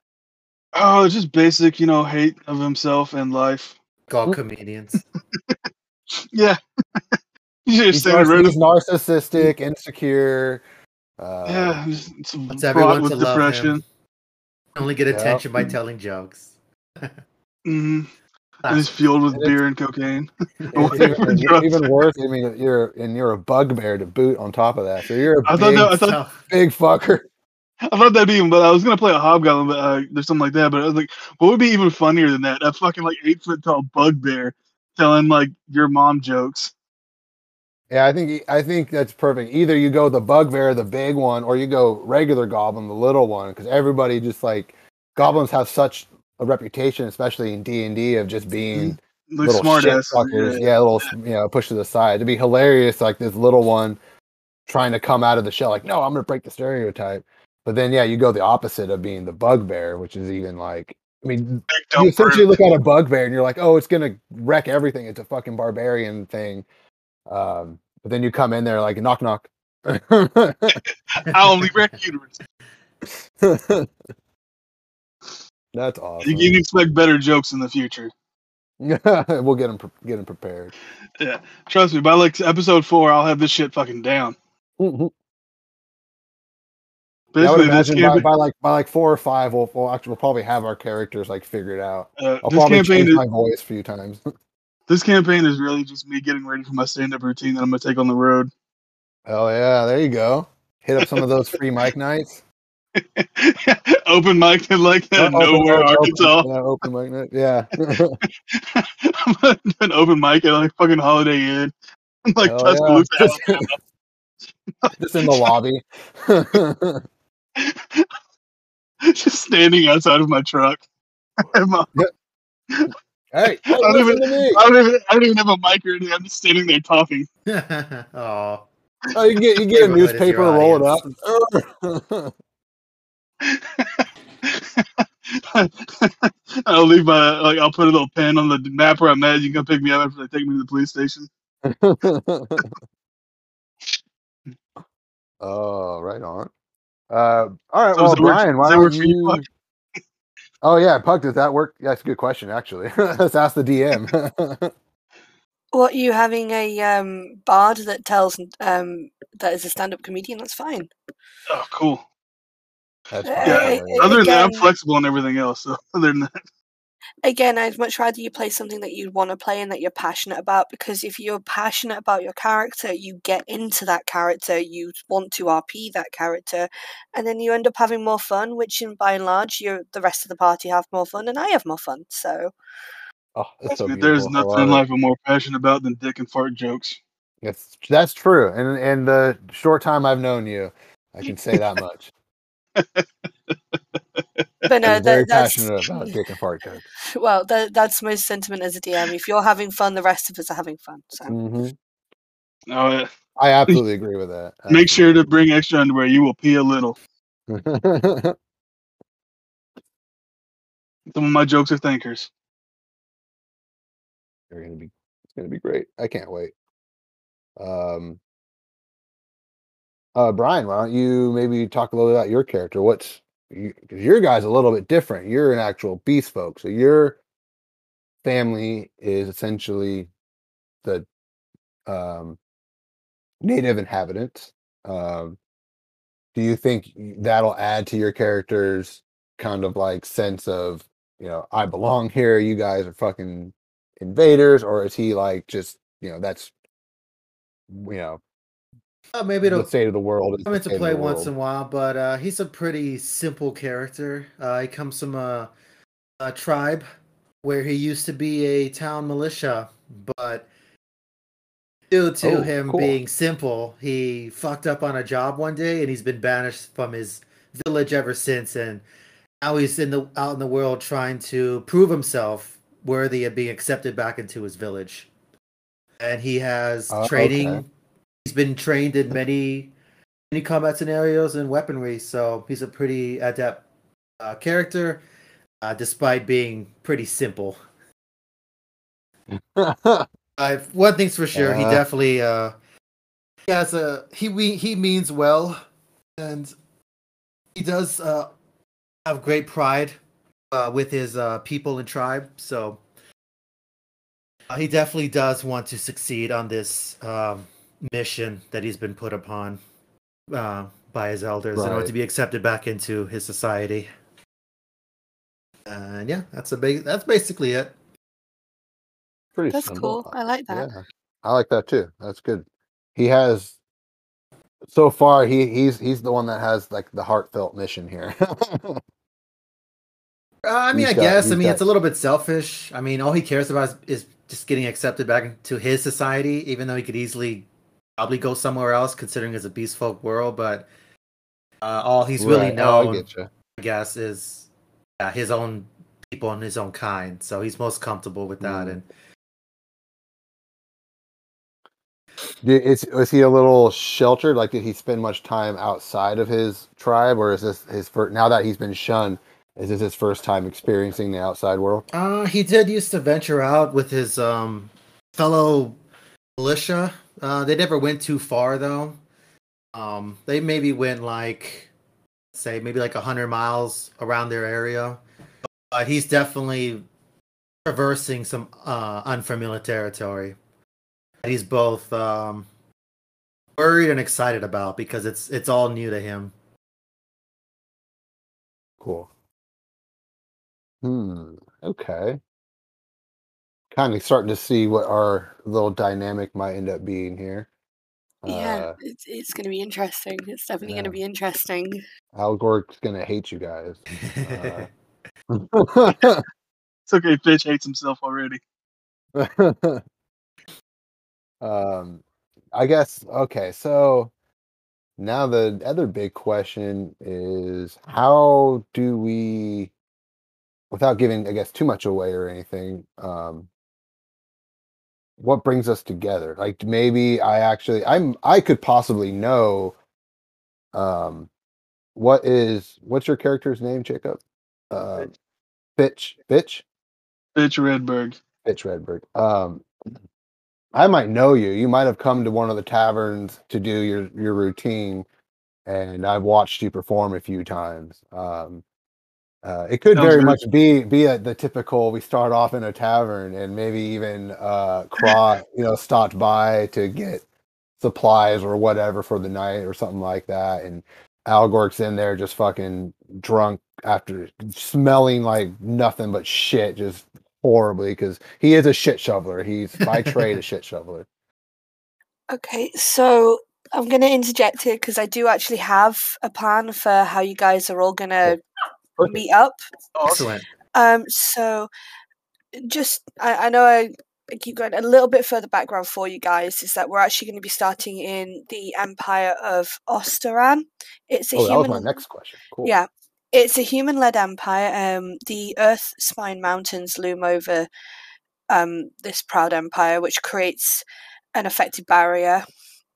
S2: Oh, just basic, you know, hate of himself and life.
S3: All comedians.
S2: Yeah.
S1: He's,
S2: say rid
S1: narciss- he's narcissistic, insecure. Uh,
S2: Yeah, it's
S3: Wants everyone
S2: with
S3: to love
S2: depression.
S3: him. Only get
S1: Yeah.
S3: attention by telling jokes.
S2: hmm and it's fueled with beer and cocaine.
S1: Even, even worse. I mean, you're and you're a bugbear to boot on top of that. So you're a
S2: I thought
S1: big,
S2: that- I thought-
S1: big fucker.
S2: I thought that'd be even, but I was gonna play a hobgoblin, but uh, there's something like that. But I was like, what would be even funnier than that? A fucking like eight foot tall bugbear telling like your mom jokes.
S1: Yeah, I think I think that's perfect. Either you go the bugbear, the big one, or you go regular goblin, the little one, because everybody just like goblins have such a reputation, especially in D and D, of just being
S2: Like
S1: little
S2: smart
S1: shit fuckers. Yeah, a little you know, push to the side. It'd be hilarious, like this little one trying to come out of the shell, like, no, I'm gonna break the stereotype. But then, yeah, you go the opposite of being the bugbear, which is even like, I mean, you essentially look at a bugbear and you're like, oh, it's gonna wreck everything. It's a fucking barbarian thing. Um, but then you come in there like knock knock.
S2: I only wreck uterus.
S1: That's awesome.
S2: You can expect better jokes in the future.
S1: Yeah, we'll get them get them prepared.
S2: Yeah, Trust me. By like episode four, I'll have this shit fucking down.
S1: I would imagine by, by like by like four or five, we'll, we'll actually we'll probably have our characters like figured out.
S2: uh,
S1: I'll
S2: this
S1: probably
S2: campaign
S1: change
S2: is
S1: my voice a few times.
S2: this campaign is really just me getting ready for my stand up routine that I'm gonna take on the road.
S1: Oh yeah, there you go. Hit up some of those free mic nights.
S2: Open mic in like
S1: Open
S2: nowhere,
S1: mic,
S2: Arkansas.
S1: Open, yeah, open mic night. Yeah.
S2: I'm gonna an open mic at like fucking Holiday Inn, I'm like
S1: Hell yeah.
S2: Tuscaloosa.
S1: Just, just in the lobby.
S2: just standing outside of my truck. I'm, uh,
S1: hey, hey
S2: don't even- I don't even I don't even have a mic or anything. I'm just standing there talking.
S3: oh,
S1: Oh, you can get you get a newspaper,
S3: your
S1: roll it up.
S2: I'll leave my like I'll put a little pen on the map where I'm at. You can come pick me up after they take me to the police station.
S1: oh, right on. Uh, all right,
S2: So
S1: well,
S2: does that work-
S1: Brian, why don't
S2: you,
S1: you? Oh yeah, Puck, does that work? That's a good question, actually. Let's ask the DM.
S4: What you having a um, bard that tells um, that is a stand-up comedian? That's fine.
S2: Oh, cool.
S1: That's
S4: Yeah,
S1: fine.
S2: Yeah.
S4: it- it-
S2: Other than that, I'm flexible and everything else. So other than that,
S4: Again, I'd much rather you play something that you'd want to play and that you're passionate about. Because if you're passionate about your character, you get into that character, you want to RP that character, and then you end up having more fun. Which, in by and large, you the rest of the party have more fun, and I have more fun. So
S1: Oh, that's so
S2: trust me, there's nothing in life I'm more passionate about than dick and fart jokes.
S1: That's that's true. And in the short time I've known you, I can say that much.
S4: But no,
S1: I'm very
S4: that, that's
S1: passionate about dick and fart jokes.
S4: well, that, that's my sentiment as a DM. If you're having fun, the rest of us are having fun. So
S1: hmm
S2: No, uh,
S1: I absolutely agree with that.
S2: make sure to bring extra underwear. You will pee a little. Some of my jokes are thinkers.
S1: They're gonna be it's gonna be great. I can't wait. Um uh Brian, why don't you maybe talk a little bit about your character? What's because your guy's a little bit different. You're an actual beast folk. So your family is essentially the um native inhabitants. Um do you think that'll add to your character's kind of like sense of, you know, I belong here, you guys are fucking invaders, or is he like just you know that's you know
S3: Uh, maybe it'll
S1: the state of the world?
S3: come into play once in a while, but uh, he's a pretty simple character. Uh, he comes from a, a tribe where he used to be a town militia, but due to
S1: Oh,
S3: him
S1: cool.
S3: being simple, he fucked up on a job one day, and he's been banished from his village ever since. And now he's in the out in the world trying to prove himself worthy of being accepted back into his village. And he has
S1: Oh,
S3: training.
S1: okay.
S3: He's been trained in many many combat scenarios and weaponry, so he's a pretty adept uh, character, uh, despite being pretty simple. Uh, one thing's for sure, he
S1: Uh.
S3: definitely uh, he has a he we, he means well, and he does uh, have great pride uh, with his uh, people and tribe. So uh, he definitely does want to succeed on this um, mission that he's been put upon uh, by his elders in order to be accepted back into his society. And yeah, that's a big. That's basically it.
S1: Pretty
S4: That's
S1: simple.
S4: cool. I like that.
S1: Yeah, I like that too. That's good. He has so far. He he's he's the one that has like the heartfelt mission here.
S3: Uh, I mean,
S1: He's
S3: I
S1: got-
S3: guess. I mean,
S1: got-
S3: it's a little bit selfish. I mean, all he cares about is, is just getting accepted back into his society, even though he could easily probably go somewhere else, considering it's a beast folk world. But uh, all he's really
S1: Right, oh, I
S3: known,
S1: get.
S3: I guess, is yeah, his own people and his own kind. So he's most comfortable with that.
S1: Mm.
S3: And
S1: Is is he a little sheltered? Like, did he spend much time outside of his tribe, or is this his first? Now that he's been shunned, is this his first time experiencing the outside world?
S3: Uh, he did used to venture out with his um fellow militia. Uh, they never went too far though. Um, they maybe went like, say, maybe like hundred miles around their area. But he's definitely traversing some uh, unfamiliar territory. He's both um, worried and excited about because it's it's all new to him.
S1: Cool. Hmm. Okay. Kind of starting to see what our little dynamic might end up being here.
S4: Yeah, it's, it's going to be interesting. It's definitely going
S1: yeah.
S4: to be interesting.
S1: Uh, Al Gore's gonna hate you guys. Uh,
S2: It's okay. Fitch hates himself already.
S1: um, I guess okay. So now the other big question is how do we, without giving, I guess, too much away or anything, um, what brings us together? Like maybe I actually, I'm, I could possibly know, um, what is what's your character's name, Jacob? Uh, bitch bitch
S2: Fitch Redberg.
S1: bitch Redberg. Um, I might know you. You might have come to one of the taverns to do your your routine, and I've watched you perform a few times. Um, uh, it could
S2: Sounds
S1: very
S2: good.
S1: much be be a, the typical. We start off in a tavern, and maybe even uh, Craw, you know, stopped by to get supplies or whatever for the night or something like that, and Algork's in there just fucking drunk after smelling like nothing but shit, just horribly because he is a shit shoveler. He's by trade a shit shoveler.
S4: Okay, so I'm going to interject here because I do actually have a plan for how you guys are all going to
S1: Perfect.
S4: meet up.
S3: Excellent.
S4: Um, so just I, I know I, I keep going a little bit further background for you guys is that we're actually going to be starting in the Empire of Osteran. It's a
S1: Oh, that was
S4: human
S1: my next question. Cool.
S4: yeah, it's a human-led empire. Um, the Earth Spine Mountains loom over um, this proud empire, which creates an effective barrier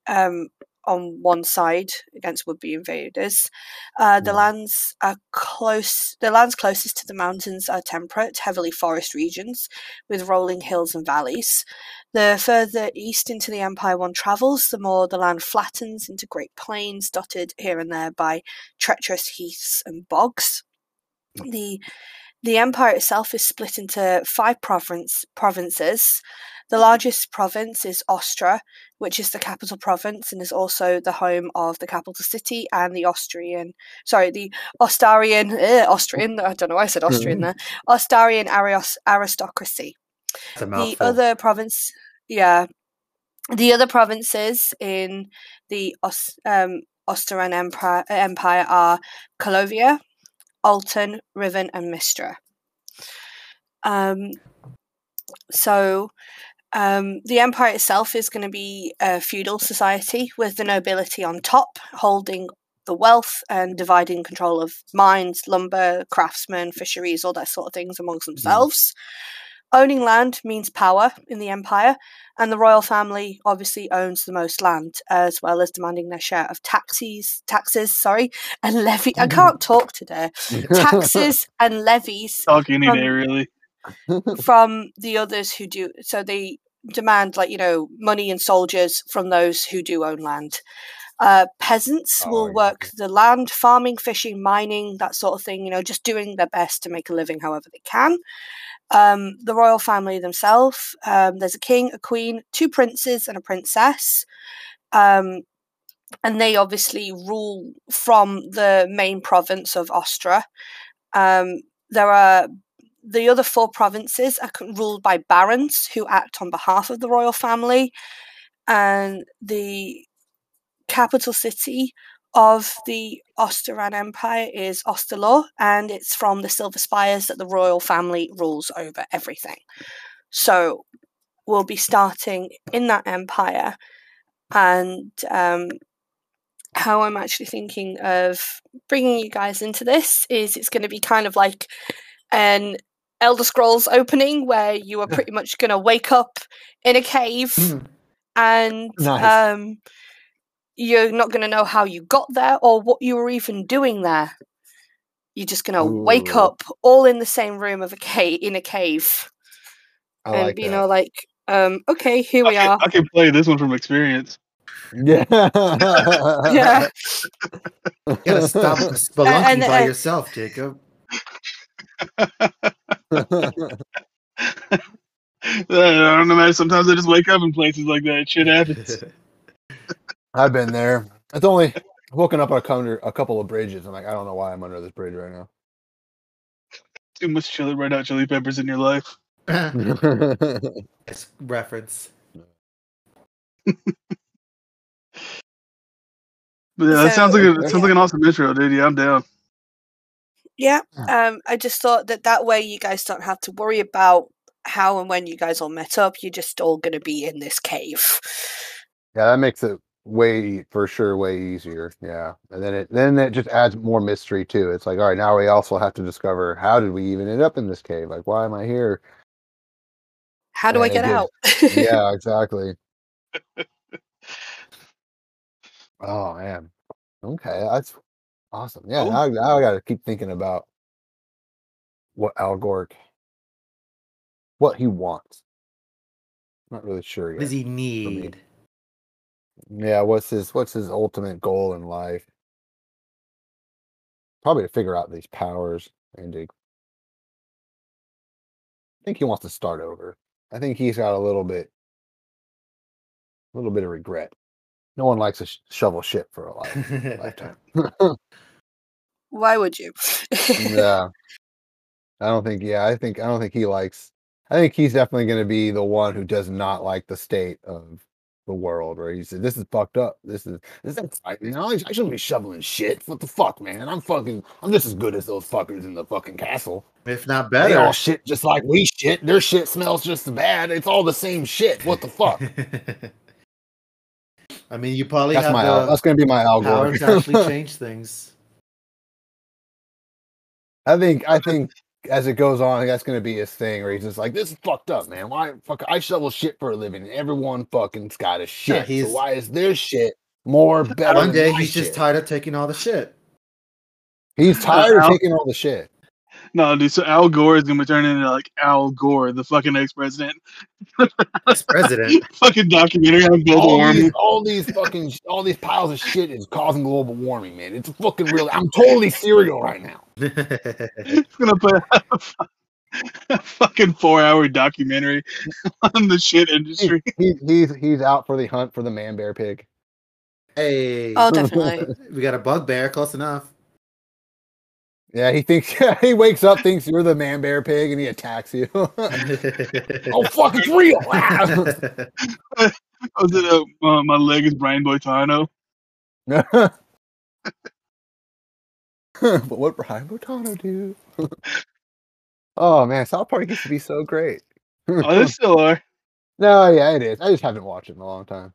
S4: um, on one side against would-be invaders. Uh, the lands are close. The lands closest to the mountains are temperate, heavily forest regions with rolling hills and valleys. The further east into the empire one travels, the more the land flattens into great plains dotted here and there by treacherous heaths and bogs. The the empire itself is split into five province, provinces. The largest province is Ostra, which is the capital province and is also the home of the capital city and the Austrian, sorry, the Ostarian, eh, Austrian, I don't know why I said Austrian there, Ostarian aristocracy. The other province yeah the other provinces in the um, Osteran empire, empire are Colovia, Alton, Riven, and Mistra. Um, so um, the empire itself is going to be a feudal society with the nobility on top, holding the wealth and dividing control of mines, lumber, craftsmen, fisheries, all that sort of things amongst themselves. Owning land means power in the empire, and the royal family obviously owns the most land, as well as demanding their share of taxes, taxes, sorry, and levy. I can't talk today. Taxes and levies
S2: Talk any
S4: Um,
S2: day, really.
S4: from the others who do. So they demand, like you know, money and soldiers from those who do own land. Uh, peasants
S1: Oh,
S4: will
S1: yeah,
S4: work
S1: okay.
S4: the land, farming, fishing, mining, that sort of thing. You know, just doing their best to make a living however they can. Um, the royal family themselves. Um, there's a king, a queen, two princes, and a princess. Um, and they obviously rule from the main province of Ostra. Um, there are the other four provinces are ruled by barons who act on behalf of the royal family, and the capital city of the Osteran Empire is Osterloo, and it's from the Silver Spires that the royal family rules over everything. So we'll be starting in that empire, and um, how I'm actually thinking of bringing you guys into this is it's going to be kind of like an Elder Scrolls opening where you are pretty much going to wake up in a cave
S3: Hmm.
S4: and
S1: Nice.
S4: um, you're not going to know how you got there or what you were even doing there. You're just going to wake up all in the same room of a cave in a cave,
S1: I
S4: and
S1: like
S4: you
S1: that.
S4: know, like, um, okay, here
S2: I
S4: we
S2: can,
S4: are.
S2: I can play this one from experience.
S1: yeah.
S4: Yeah,
S3: You gotta stop spelunking
S4: and-
S3: by
S4: and-
S3: yourself, Jacob.
S2: I don't know. Sometimes I just wake up in places like that. Shit happens.
S1: I've been there. It's only woken up on a, couple, of bridges. I'm like, I don't know why I'm under this bridge right now.
S2: Too much chili, red hot chili peppers in your life.
S1: now.
S3: Reference.
S2: But yeah, that sounds like a,
S1: So-
S2: it sounds like an awesome intro, dude. Yeah, I'm down.
S4: yeah. Um, I just thought that that way you guys don't have to worry about how and when you guys all met up. You're just all going to be in this cave.
S1: yeah, that makes it way for sure way easier. Yeah, and then it then it just adds more mystery too. It's like, all right, now we also have to discover how did we even end up in this cave? Like, why am I here?
S4: How do I
S1: And it
S4: get
S1: gives-
S4: out?
S1: yeah, exactly. Oh man. Okay, that's awesome. Yeah,
S2: oh.
S1: now, now I got to keep thinking about what Al Gore, what he wants. Not really sure
S3: What does he need?
S1: Yeah, what's his what's his ultimate goal in life? Probably to figure out these powers and to. I think he wants to start over. I think he's got a little bit, a little bit of regret. No one likes to sh- shovel shit for a life, lifetime.
S4: Why would you?
S1: yeah, I don't think. Yeah, I think I don't think he likes. I think he's definitely going to be the one who does not like the state of the world, where he said, "This is fucked up. This is this is right, you know, I shouldn't be shoveling shit. What the fuck, man? I'm fucking. I'm just as good as those fuckers in the fucking castle.
S3: if not better.
S1: They all shit just like we shit. Their shit smells just as bad. It's all the same shit. What the fuck?
S3: I mean, you probably
S1: That's
S3: have
S1: my. Al, that's going to be my Al
S3: power to actually change things.
S1: I think I think as it goes on, that's gonna be his thing where he's just like, This is fucked up, man. Why fuck I shovel shit for a living everyone fucking's got a shit.
S3: he's-
S1: so why is their shit more better?
S3: One
S1: than
S3: day
S1: my
S3: he's just tired of taking all the shit.
S1: He's tired of taking all the shit.
S2: No, dude. So Al Gore is gonna be turning into like Al Gore, the fucking ex-president.
S3: Ex president.
S2: fucking documentary on global
S1: All
S2: warming.
S1: these, all these fucking all these piles of shit is causing global warming, man. It's fucking real. I'm totally serial right now.
S2: It's gonna put a fucking four-hour documentary on the shit industry.
S1: he, he's he's out for the hunt for the man bear pig.
S3: hey,
S4: oh, definitely.
S3: we got a bugbear. Close enough.
S1: Yeah, he thinks he wakes up, thinks you're the man bear pig, and he attacks you. oh fuck, it's real!
S2: I was it, uh, uh, my leg is Brian Boitano.
S1: but what Brian Boitano do? oh man, South Park used to be so great.
S2: Oh, they still are.
S1: no, yeah, it is. I just haven't watched it in a long time.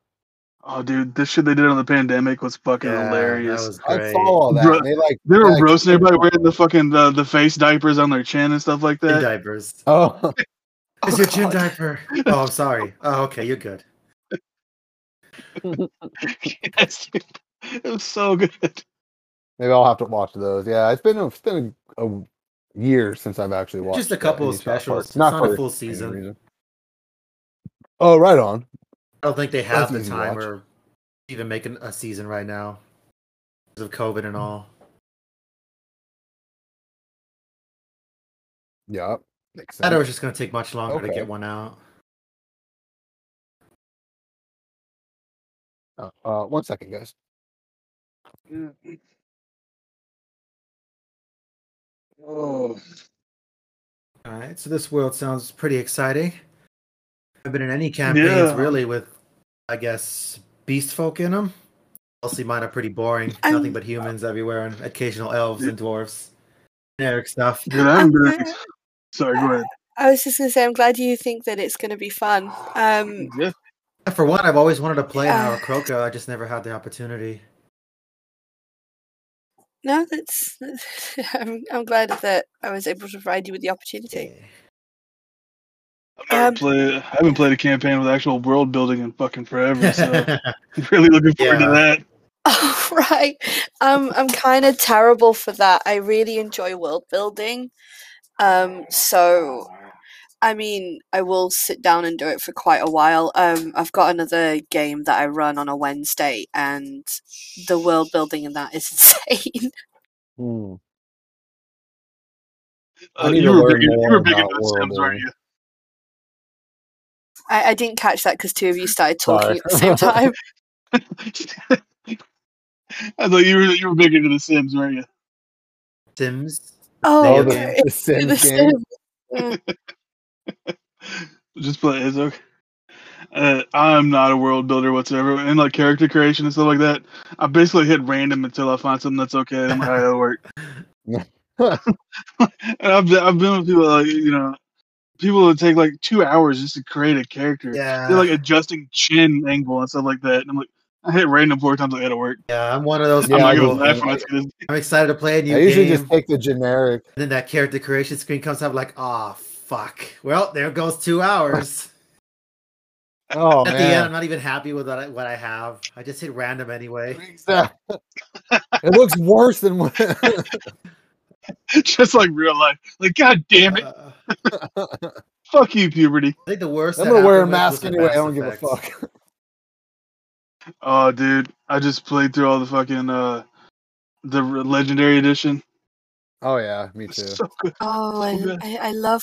S2: Oh, dude, this shit they did on the pandemic was fucking
S3: Yeah,
S2: hilarious.
S3: Was
S1: I saw all that.
S2: Bro-
S1: they like
S2: They were
S1: like-
S2: roasting everybody wearing the fucking the, the face diapers on their chin and stuff like that.
S3: diapers.
S1: Oh,
S3: It's your chin diaper. Oh, I'm sorry. Oh, okay, you're good.
S2: yes, dude. it was so good.
S1: Maybe I'll have to watch those. Yeah, it's been a, it's been a, a year since I've actually watched
S3: Just a
S1: uh,
S3: couple of
S1: any South Park.
S3: specials. It's not a full season.
S1: Oh, right on.
S3: I don't think they have the time or even making a season right now because of COVID and all.
S1: Yeah, makes
S3: I thought it was just going to take much longer to get one out.
S1: Uh, uh, one second, guys.
S2: Oh,
S3: All right, so this world sounds pretty exciting. I've been in any campaigns
S2: Yeah.
S3: really with, I guess, beast folk in them. Mostly mine are pretty boring.
S4: I'm-
S3: Nothing but humans everywhere and occasional elves and dwarves. Generic stuff.
S2: Dude, I haven't Sorry, go ahead.
S4: I was just gonna say, I'm glad you think that it's gonna be fun. Um,
S2: Yeah.
S3: For one, I've always wanted to play an
S4: Yeah.
S3: Aarakocra. I just never had the opportunity.
S4: no, that's. I'm, I'm glad that I was able to provide you with the opportunity.
S2: I've never
S4: Um,
S2: played. I haven't played a campaign with actual world building in fucking forever. So I'm really looking forward
S3: Yeah.
S2: to that.
S4: Oh, right. Um, I'm kind of terrible for that. I really enjoy world building. Um, so, I mean, I will sit down and do it for quite a while. Um, I've got another game that I run on a Wednesday, and the world building in that is insane.
S1: Hmm.
S2: Uh, you, were big, you were big
S1: about
S2: into Sims, weren't you?
S4: I, I didn't catch that because two of you started
S1: Sorry.
S4: talking at the same time.
S2: I thought you were you were big into The Sims, weren't you?
S3: Sims.
S4: Oh,
S1: the,
S4: okay.
S1: the Sims
S4: The
S1: game.
S4: Sims. Mm.
S2: Just play it. okay. Uh, I'm not a world builder whatsoever, and like character creation and stuff like that. I basically hit random until I find something that's okay. I'm like, "Alright, that'll work. and I've I've been with people like you know, people that take like two hours just to create a character.
S3: Yeah.
S2: They're like adjusting chin angle and stuff like that. And I'm like, I hit random four times. Like, it'll work.
S3: yeah, I'm one of those
S1: Yeah,
S2: I'm
S1: I
S2: not
S3: people.
S2: gonna laugh when I see this.
S3: I'm excited to play a new
S1: I usually
S3: game.
S1: just take the generic.
S3: And then that character creation screen comes up like, oh fuck. Well, there goes two hours.
S1: Oh
S3: At the end, I'm not even happy with what I, what I have. I just hit random anyway.
S1: Exactly. it looks worse than what.
S2: just like real life. Like, god damn it,
S3: Uh,
S2: fuck you, puberty.
S3: I think the worst.
S1: I'm gonna wear a mask anyway. I don't give a fuck.
S2: Oh, dude, I just played through all the fucking uh, the legendary edition.
S1: Oh yeah, me too.
S2: So.
S4: Oh, I,
S2: So.
S4: I, I love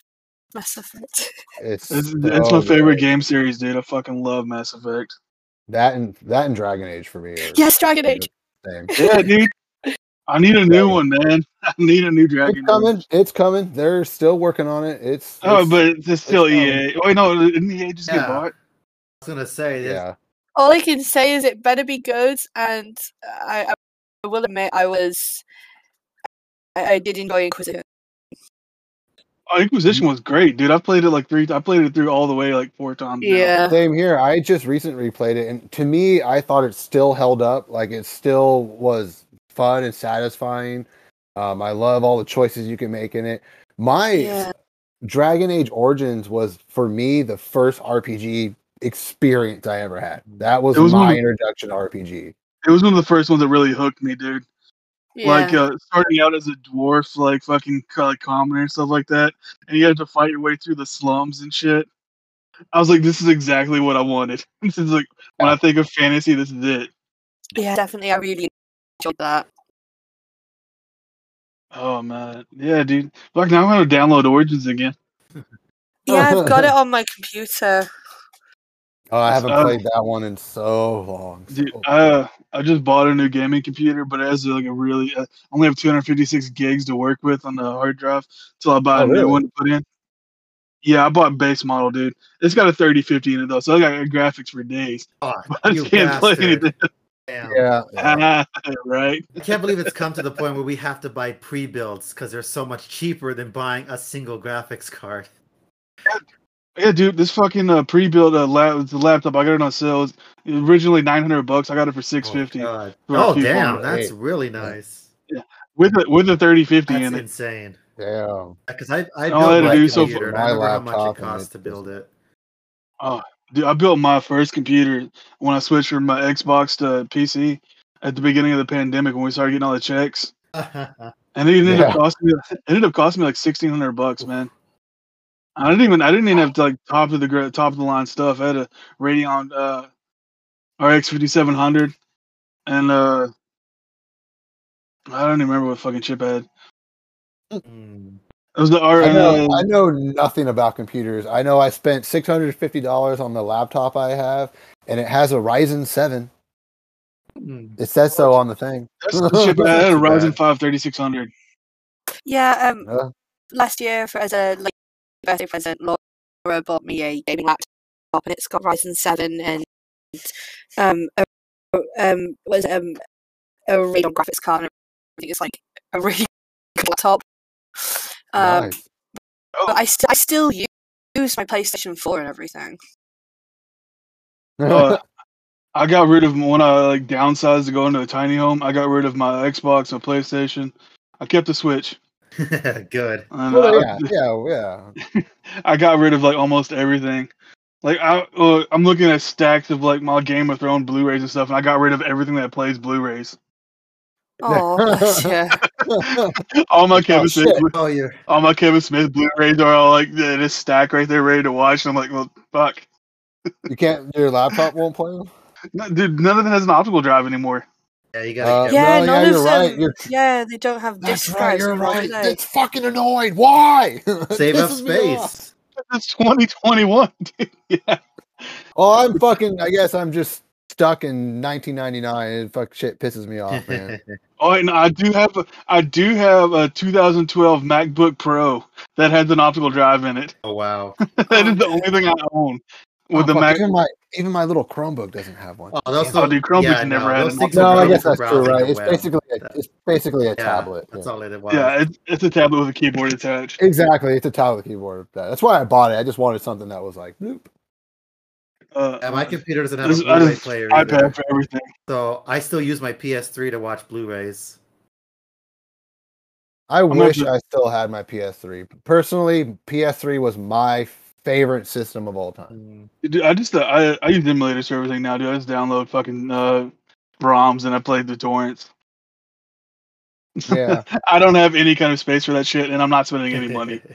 S4: Mass Effect.
S1: It's
S2: It's,
S1: so
S2: it's my favorite
S1: good.
S2: game series, dude. I fucking love Mass Effect.
S1: That and that and Dragon Age for me.
S4: Yes, Dragon Age.
S1: same.
S2: Yeah, dude. I need a new one, man. I need a new Dragon.
S1: It's coming. It's coming. They're still working on it. It's,
S2: Oh, but it's still
S1: coming.
S2: EA. Oh, wait, no, didn't EA just
S3: Yeah.
S2: get bought?
S3: I was gonna say, yeah.
S1: yeah.
S4: All I can say is it better be good, and I, I will admit I was. I, I did enjoy Inquisition.
S2: Oh, Inquisition was great, dude. I played it like three. I played it through all the way like four times. now.
S4: Yeah.
S1: Same here. I just recently replayed it, and to me, I thought it still held up. Like it still was fun and satisfying. Um, I love all the choices you can make in it. My
S4: Yeah.
S1: Dragon Age Origins was for me the first RPG experience I ever had. That was,
S2: was
S1: my
S2: of-
S1: introduction to RPG.
S2: It was one of the first ones that really hooked me, dude.
S4: Yeah.
S2: Like uh, starting out as a dwarf, like fucking co- like commoner and stuff like that, and you had to fight your way through the slums and shit. I was like, this is exactly what I wanted. this is like when I think of fantasy, this is it.
S4: yeah, definitely. I really enjoyed that.
S2: Oh man, yeah, dude. Fuck, now I'm gonna download Origins again.
S4: Yeah, I've got it on my computer.
S1: Oh, I haven't
S2: Uh,
S1: played that one in so long.
S2: Dude,
S1: So-
S2: uh, I just bought a new gaming computer, but it has like a really uh, only have 256 gigs to work with on the hard drive till I buy
S1: Oh,
S2: a new one to put in. Yeah, I bought base model, dude. It's got a 3050 in it though, so I got graphics for days.
S3: Oh,
S2: I
S3: you
S2: can't play anything.
S3: Damn.
S1: yeah, yeah.
S2: right?
S3: I can't believe it's come to the point where we have to buy pre-builds because they're so much cheaper than buying a single graphics card.
S2: Yeah, dude, this fucking uh, pre-built uh, lap, the laptop I got it on sale. It's originally 900 bucks. I got it for 650
S3: Oh, God.
S2: For
S3: Oh, damn,
S2: phones.
S3: that's
S1: Hey.
S3: really nice.
S2: with a with a 3050
S3: That's
S2: in it.
S3: insane.
S1: Damn.
S3: Because I I
S2: All I had to
S3: my
S2: do so
S3: computer.
S1: for my
S3: remember how much
S1: laptop
S3: it
S1: and
S3: cost to build it.
S2: Oh, dude, I built my first computer when I switched from my Xbox to PC at the beginning of the pandemic when we started getting all the checks. And it ended
S1: Yeah.
S2: up costing me it ended up costing me like sixteen hundred bucks, man. I didn't even I didn't even have to like top of the top of the line stuff. I had a Radeon uh, RX fifty seven hundred, and uh, I don't even remember what fucking chip I had.
S3: Mm.
S2: It was the R.
S1: I know,
S2: uh,
S1: I know nothing about computers. I know I spent six hundred fifty dollars on the laptop I have, and it has a Ryzen seven.
S3: Mm.
S1: It says so on the thing.
S2: that's the chip I had. A Ryzen
S1: bad.
S2: five thirty six hundred.
S4: Yeah, um,
S1: Yeah.
S4: last year for as a like birthday present, Laura bought me a gaming laptop, and it's got Ryzen seven and um a, um was um a Radeon graphics card. And I think it's like a really good laptop. Um,
S1: nice.
S4: but I, st- I still use, use my PlayStation 4 and everything.
S2: Uh, I got rid of when I like downsized to go into a tiny home. I got rid of my Xbox, my PlayStation. I kept the Switch.
S3: Good.
S2: And
S1: Well,
S2: I,
S1: yeah, yeah, yeah.
S2: I got rid of like almost everything. Like I, uh, I'm looking at stacks of like my Game of Thrones Blu-rays and stuff, and I got rid of everything that plays Blu-rays.
S4: Oh, bless
S2: all my Kevin
S1: shit.
S2: Smith,
S3: Oh, you're
S2: all my Kevin Smith Blu-rays are all like in this stack right there, ready to watch. And I'm like, well, fuck,
S1: You can't. Your laptop won't play them.
S2: No, dude. None of them has an optical drive anymore.
S3: yeah. You
S1: Uh,
S3: gotta. get-
S4: Yeah,
S1: Well,
S4: none
S1: yeah,
S4: of them.
S1: right, you're-
S4: Yeah, they don't have
S1: That's
S4: disc
S1: right. You're right.
S4: do?
S1: It's fucking annoying. Why?
S3: Save up
S1: pisses me off.
S3: space.
S2: It's 2021. Dude. Yeah.
S1: Oh, I'm fucking. I guess I'm just stuck in 1999. And fuck shit pisses me off, man.
S2: Oh, and I do have a, I do have a 2012 MacBook Pro that has an optical drive in it.
S3: oh wow.
S2: that is the only thing I own oh, with
S1: Oh,
S2: the
S1: fuck,
S2: Mac.
S1: even my even my little Chromebook doesn't have one.
S3: Oh, those
S1: Damn.
S2: Oh, dude, Chromebooks never had
S3: those
S2: an
S1: no, I guess that's true, right?
S3: the
S1: It's
S3: web.
S1: basically a, it's basically a
S3: yeah,
S1: tablet.
S3: That's
S1: yeah.
S3: all it was.
S2: Yeah, it's, it's a tablet with a keyboard attached.
S1: Exactly, it's a tablet keyboard. That- That's why I bought it. I just wanted something that was like, bloop.
S2: Uh,
S3: Yeah, my computer doesn't have a Blu-ray
S2: just-
S3: player either,
S2: iPad for everything.
S3: so I still use my PS3 to watch Blu-rays.
S1: I
S2: gonna
S1: wish
S2: do-
S1: I still had my PS3. Personally, PS3 was my favorite system of all time.
S2: Dude, I just uh, I I use emulators for everything now. Dude, I just download fucking uh, ROMs and I play the torrents.
S1: Yeah.
S2: I don't have any kind of space for that shit, and I'm not spending any money.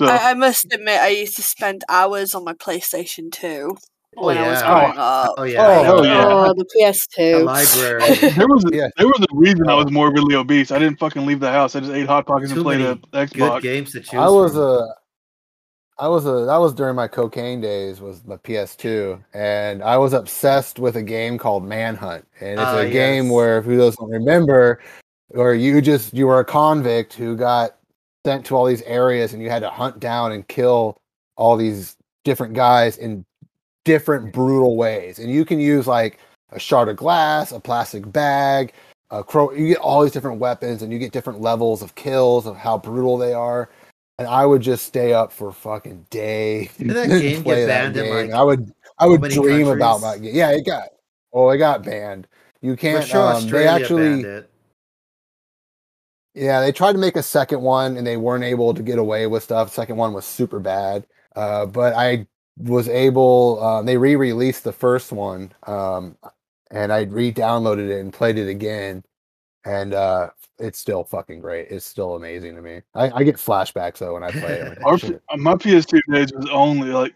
S2: So,
S4: I, I must admit, I used to spend hours on my PlayStation 2
S3: Oh
S4: when I was
S3: yeah.
S4: growing up.
S3: Oh yeah.
S1: Oh,
S2: hell yeah.
S4: Oh, the
S3: The
S4: PS2.
S3: library.
S2: there was a,
S1: Yes.
S2: there was a reason I was morbidly obese. I didn't fucking leave the house. I just ate hot pockets and played
S3: many
S2: the
S3: Good games to choose.
S1: I was
S3: from.
S1: a I was a that was during my cocaine days was my PS2 and I was obsessed with a game called Manhunt and it's
S3: Ah,
S1: a game where if you doesn't remember where you just you were a convict who got sent to all these areas and you had to hunt down and kill all these different guys in different brutal ways and you can use like a shard of glass a plastic bag a crow you get all these different weapons and you get different levels of kills of how brutal they are and I would just stay up for fucking day.
S3: Didn't that game get banned in,
S1: game.
S3: like,
S1: I would I would dream about my game. Yeah, it got oh it got banned. You can't
S3: sure,
S1: um, they actually yeah, they tried to make a second one and they weren't able to get away with stuff. Second one was super bad. Uh, but I was able um, they re-released the first one um, and I re-downloaded it and played it again and uh, it's still fucking great. It's still amazing to me. I, I get flashbacks though when I play it. Like,
S2: Our, my PS2 days was only like,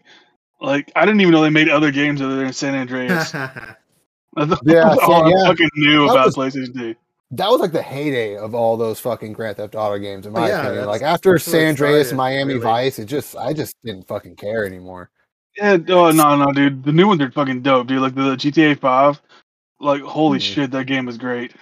S2: like I didn't even know they made other games other than San Andreas. That's
S1: Yeah,
S2: all
S1: San-
S2: I
S1: yeah.
S2: fucking knew
S1: That
S2: about
S1: was-
S2: PlayStation 2.
S1: that was like the heyday of all those fucking Grand Theft Auto games, in my
S3: yeah,
S1: opinion. Like after
S3: that's where it
S1: San Andreas,
S3: started,
S1: Miami
S3: really.
S1: Vice, it just I just didn't fucking care anymore.
S2: Yeah, oh no, no, dude, the new ones are fucking dope, dude. Like the, GTA 5, like holy
S1: Mhm.
S2: shit, that game was great.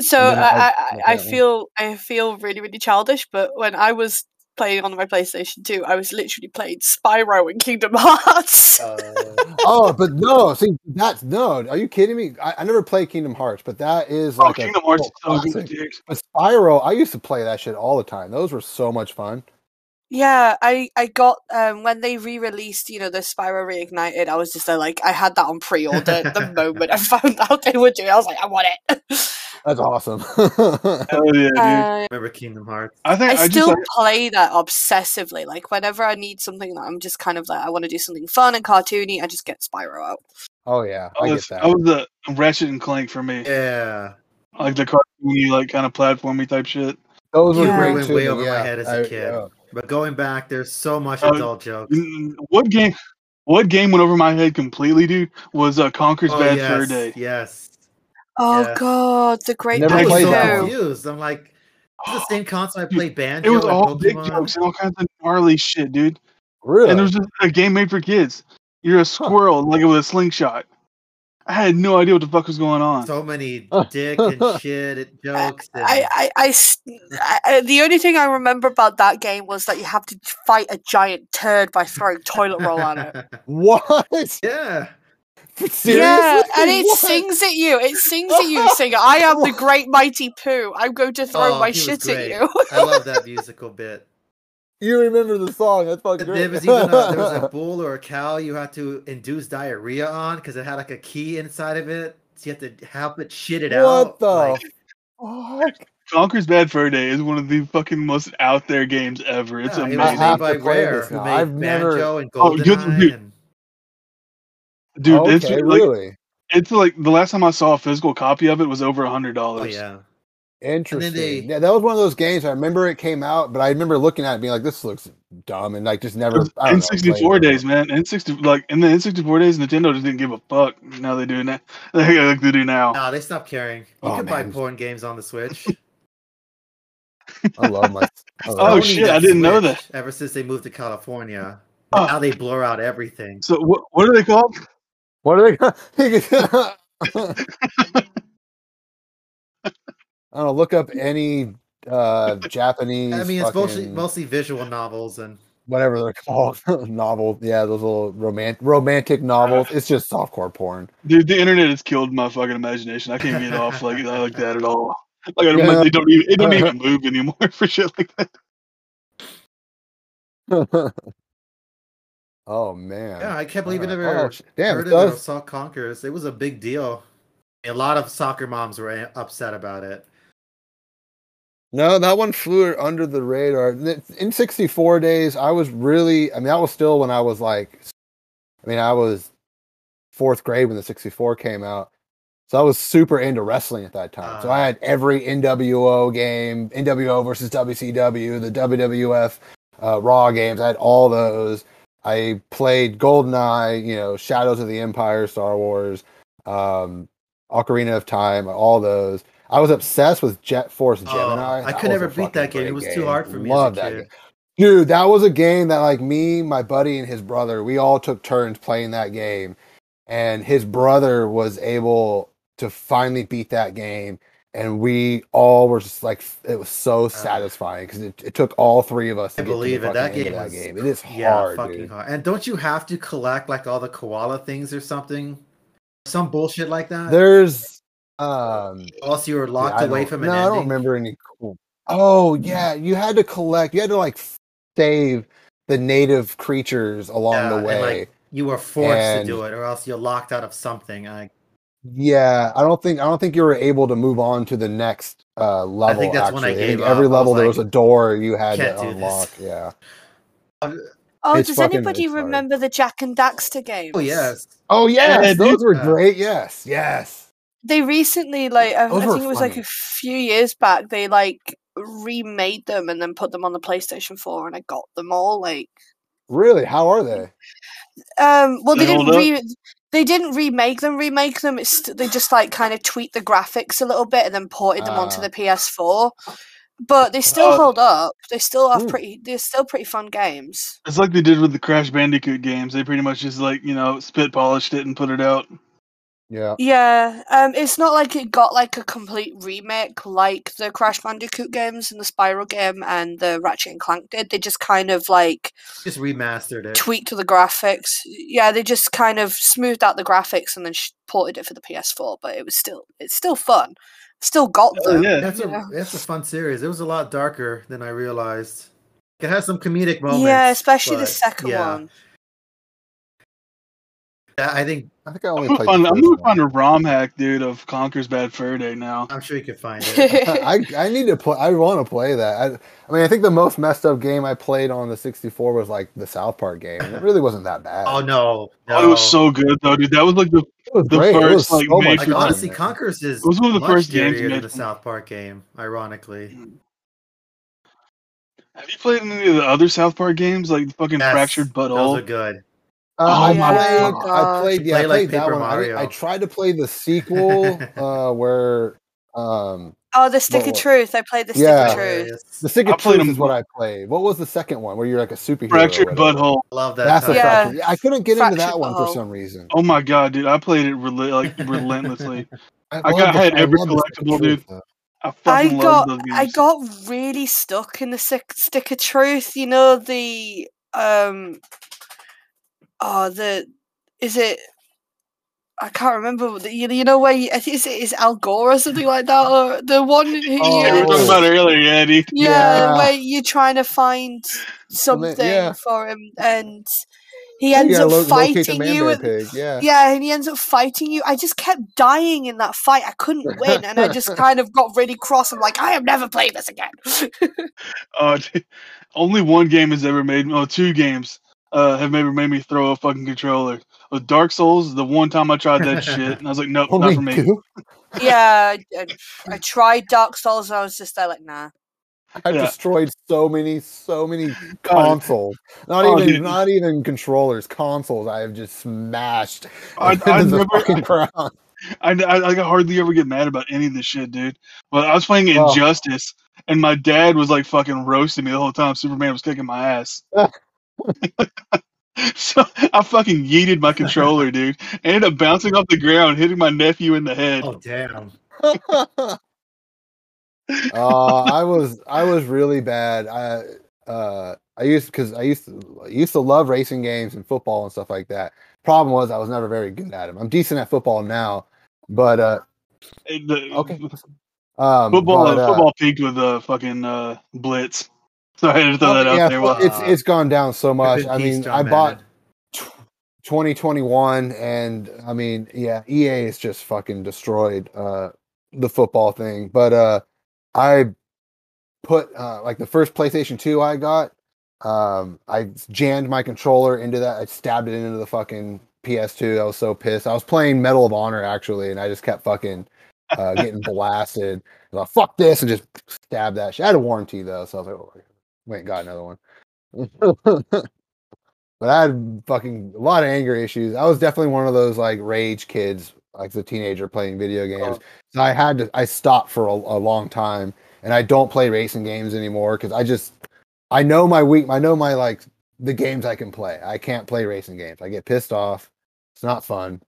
S4: So
S1: And
S4: I,
S1: I-
S4: I, I, I feel I feel really really childish, but when I was playing on my PlayStation 2, I was literally playing Spyro and Kingdom Hearts.
S3: Uh,
S1: oh, but no, see that's no. Are you kidding me? I, I never played Kingdom Hearts, but that is
S2: Oh,
S1: like
S2: Kingdom
S1: a
S2: Hearts is so good,
S1: But Spyro, I used to play that shit all the time. Those were so much fun.
S4: Yeah, I I got um when they re-released, you know, the Spyro Reignited. I was just uh, like, I had that on pre-order the moment I found out they were doing. it. I was like, I want it.
S1: That's awesome.
S2: Hell yeah, dude.
S4: Uh,
S3: remember Kingdom Hearts?
S2: I think
S4: I
S2: I,
S4: still
S2: just like,
S4: play that obsessively. Like whenever I need something that I'm just kind of like, I want to do something fun and cartoony, I just get Spyro out.
S1: oh yeah,
S2: I
S1: I
S2: was,
S1: get
S2: I
S1: that.
S2: was the Ratchet and Clank for me,
S3: Yeah.
S2: like the cartoony, like kind of platformy type shit.
S1: Those were
S4: Yeah.
S1: great
S3: Went
S1: too.
S3: way over my head as a
S1: I-
S3: kid.
S1: yeah.
S3: But going back, there's so much
S2: Oh,
S3: adult jokes.
S2: What game? What game went over my head completely, dude? Was uh, Conker's
S3: Oh,
S2: Bad
S3: yes,
S2: Fur Day.
S3: yes.
S4: Oh
S3: Yeah.
S4: god, the Great
S1: Never
S3: I
S4: Big
S3: was
S1: played
S3: so
S1: that
S4: Two.
S1: one.
S3: confused. I'm like, is it the same console I
S2: played
S3: play Banjo
S2: It was
S3: and
S2: all big jokes and all kinds of gnarly shit, dude.
S1: Really?
S2: And there's just a game made for kids. You're a squirrel, like it with a slingshot, I had no idea what the fuck was going on.
S3: So many dick and shit jokes. And,
S4: I, I, I s- I- I- the only thing I remember about that game was that you have to fight a giant turd by throwing toilet roll on it.
S1: What?
S3: yeah.
S1: Seriously?
S4: Yeah, and it
S1: What?
S4: sings at you. It sings at you, singer. "I am the great mighty poo. I'm going to throw
S3: Oh,
S4: my shit
S3: great.
S4: at you."
S3: I love that musical bit.
S1: You remember the song? That's fucking great.
S3: There was even a, there was a bull or a cow you had to induce diarrhea on because it had like a key inside of it. So you have to help it shit it
S1: What
S3: out.
S1: the
S3: like-
S1: fuck?
S2: Conker's Bad Fur Day is one of the fucking most out there games ever. It's
S3: Yeah, it was
S2: amazing.
S1: have
S3: made by Rare, who made
S1: I've never-
S3: Banjo and
S2: Oh, you-
S3: GoldenEye.
S2: dude.
S3: and...
S2: Dude, it's
S1: okay,
S2: like
S1: really
S2: it's like the last time I saw a physical copy of it was over a hundred dollars.
S3: Oh, yeah.
S1: Interesting.
S3: they-
S1: Yeah, that was one of those games. I remember it came out, but I remember looking at it being like, "This looks dumb," and like just never. I
S2: N64 days, man. N60 like in the N64 days, Nintendo just didn't give a fuck. Now they do now. Like they do now.
S3: No, they stopped caring. You
S1: Oh,
S3: can buy porn games on the Switch.
S1: I love my. I love
S2: Oh, shit, I didn't know
S3: Switch
S2: that.
S3: Ever since they moved to California,
S2: Oh.
S3: now they blur out everything.
S2: So what what are they called?
S1: What are they? I don't know. Look up any uh Japanese.
S3: I mean, it's mostly mostly visual novels and
S1: whatever they're called, novels. Yeah, those little romantic romantic novels. It's just softcore porn.
S2: Dude, the internet has killed my fucking imagination. I can't get off like like that at all. Like I don't,
S1: Yeah.
S2: they don't even it don't even move anymore for shit like that.
S1: oh man.
S3: yeah, I can't believe it ever
S1: Oh, damn,
S3: heard
S1: it
S3: of it or
S1: does.
S3: saw Conkers. It was a big deal. A lot of soccer moms were upset about it.
S1: No, that one flew under the radar. N64 days, I was really, I mean, that was still when I was like, I mean, I was fourth grade when the 64 came out. So I was super into wrestling at that time. so
S3: Ah.
S1: I had every NWO game, NWO versus WCW, the WWF uh, Raw games. I had all those. I played GoldenEye, you know, Shadows of the Empire, Star Wars, um, Ocarina of Time, all those. I was obsessed with Jet Force
S3: Oh,
S1: Gemini.
S3: I could never beat that game. It was too hard for me
S1: Love that
S3: kid.
S1: game. Dude, that was a game that like me, my buddy, and his brother, we all took turns playing that game. And his brother was able to finally beat that game. And we all were just like, it was so uh, satisfying because it, it took all three of us to
S3: I
S1: get to
S3: believe it. That game
S1: that game. It is
S3: yeah,
S1: hard,
S3: fucking
S1: dude.
S3: hard. And don't you have to collect like all the koala things or something? Some bullshit like that.
S1: There's, um,
S3: also, you were locked
S1: I
S3: away from an
S1: no, I don't remember any cool. Oh yeah, you had to collect. You had to like save the native creatures along
S3: Yeah,
S1: the
S3: and,
S1: way.
S3: like, you were forced
S1: And-
S3: to do it, or else you're locked out of something. I,
S1: yeah, I don't think I don't think you were able to move on to the next uh level.
S3: I think that's when I gave
S1: every
S3: up. I
S1: level
S3: was
S1: there
S3: like,
S1: was a door you had to
S3: do this."
S1: unlock. Yeah.
S4: Oh,
S1: It's
S4: does
S1: fucking-
S4: anybody
S1: it's hard.
S4: remember the Jak and Daxter games?
S3: oh yes,
S1: Oh yes,
S2: Yeah,
S1: those were great. Yes, yes.
S4: They recently, like, I, I think it was like a few years back, they like remade them and then put them on the PlayStation 4, and I got them all. Like,
S1: Really? How are they?
S4: um, well, they
S2: They
S4: didn't
S2: hold
S4: re- they didn't remake them, remake them. It's they just like kind of tweaked the graphics a little bit and then ported them onto
S1: Ah.
S4: the PS4. But they still
S2: Uh,
S4: hold up. They still have
S1: Ooh.
S4: pretty. They're still pretty fun games.
S2: It's like they did with the Crash Bandicoot games. They pretty much just like, you know, spit polished it and put it out.
S1: Yeah.
S4: Yeah, um, it's not like it got like a complete remake like the Crash Bandicoot games and the Spyro game and the Ratchet and Clank did. They just kind of like
S3: just remastered it.
S4: tweaked the graphics. Yeah, they just kind of smoothed out the graphics and then sh- ported it for the PS4. But it was still, it's still fun. Still got
S2: Oh,
S4: them.
S2: yeah.
S3: That's
S4: Yeah.
S3: a that's a fun series. It was a lot darker than I realized. It has some comedic moments.
S4: Yeah, especially the second
S3: yeah.
S4: one.
S3: Yeah, I think
S1: I think I
S2: I'm
S1: only
S2: gonna
S1: played.
S2: find,
S1: the
S2: I'm
S1: first
S2: gonna
S1: one.
S2: find a ROM hack, dude, of Conker's Bad Fur Day now.
S3: I'm sure you can find it.
S1: I I need to play. I want to play that. I, I mean, I think the most messed up game I played on the 64 was like the South Park game. It really wasn't that bad.
S3: oh no, oh, no.
S2: Oh, it was so good though, dude. That was like the
S1: was
S2: the
S1: great. it was
S2: first, like,
S1: so
S2: made
S1: much
S3: Like honestly,
S1: man.
S3: Conker's is
S2: It was one of the
S3: much
S2: first games
S3: scarier
S2: made
S3: the South Park game. Ironically,
S2: Have you played any of the other South Park games, like fucking
S3: Yes,
S2: Fractured
S3: those are
S2: Butthole?
S3: good.
S1: Uh,
S2: Oh
S1: I
S2: my
S1: played. I played. Yeah,
S3: Play
S1: I
S3: like
S1: played that
S3: Paper
S1: one. I,
S3: Mario.
S1: I tried to play the sequel uh, where um,
S4: Oh, the Stick
S1: What-
S4: of
S1: what?
S4: Truth. I played the Stick
S1: Yeah.
S4: of Truth.
S3: Hilarious.
S1: The Stick of Truth
S2: them
S1: is what. I played. What was the second one where you're like a superhero? or
S2: Fractured butthole.
S3: I love that.
S1: That's a
S3: title.
S4: Yeah.
S1: fractured. I couldn't get into that
S4: Fractured
S1: one for some reason.
S2: Oh my god, dude! I played it rel- like relentlessly. I
S1: love
S2: got-
S1: the-
S2: had every
S1: love the Stick of
S2: collectible,
S1: Truth,
S2: dude.
S1: though.
S2: I
S4: I got I got really stuck in the stick, stick of truth. You know the um oh the is it I can't remember the, you, you know where you, I think is it is Al Gore or something like that or the one who
S1: Oh,
S2: Yeah, we were talking about earlier, yeah, dude.
S4: yeah,
S1: Yeah.
S4: where you're trying to find something
S1: yeah.
S4: for him and he ends
S1: gotta
S4: up
S1: lo-
S4: fighting you
S1: bear
S4: and,
S1: pig. Yeah.
S4: yeah and he ends up fighting you i just kept dying in that fight i couldn't win and i just kind of got really cross i'm like i am never playing this again
S2: Uh, only one game has ever made, oh, two games uh, have maybe made me throw a fucking controller. Uh, Dark Souls, the one time I tried that shit, and I was like, nope, not for me.
S1: two.
S4: yeah I, I, I tried dark souls and i was just there like nah
S1: I've
S2: Yeah.
S1: destroyed so many, so many consoles. Not
S2: Oh,
S1: even,
S2: dude.
S1: not even controllers. Consoles. I have just smashed
S2: I,
S1: into
S2: I
S1: the
S2: never,
S1: fucking ground.
S2: I, I, I hardly ever get mad about any of this shit, dude. But I was playing
S1: Oh.
S2: Injustice, and my dad was like fucking roasting me the whole time. Superman was kicking my ass. so I fucking yeeted my controller, dude. Ended up bouncing off the ground, hitting my nephew in the head.
S3: Oh damn!
S1: uh, I was I was really bad. I uh I used because I used to I used to love racing games and football and stuff like that. Problem was I was never very good at them. I'm decent at football now, but uh
S2: the-
S1: okay. Um,
S2: Football,
S1: but, uh,
S2: football peaked with uh, fucking uh, Blitz. So I had to throw
S1: well,
S2: that out
S1: yeah,
S2: there.
S1: well,
S2: Well,
S1: it's it's gone down so much. I mean, I bought
S3: Madden.
S1: 2021 and I mean, yeah, EA has just fucking destroyed uh the football thing. But uh I put uh like the first PlayStation 2 I got, um I jammed my controller into that. I stabbed it into the fucking PS2. I was so pissed. I was playing Medal of Honor actually and I just kept fucking uh getting blasted. I was like, fuck this and just stabbed that shit. I had a warranty though, so I was like, oh, wait, got another one. but I had fucking a lot of anger issues. I was definitely one of those like rage kids, like the teenager playing video games. So I had to, I stopped for a, a long time, and I don't play racing games anymore because I just, I know my weak, I know my like the games I can play. I can't play racing games. I get pissed off. It's not fun.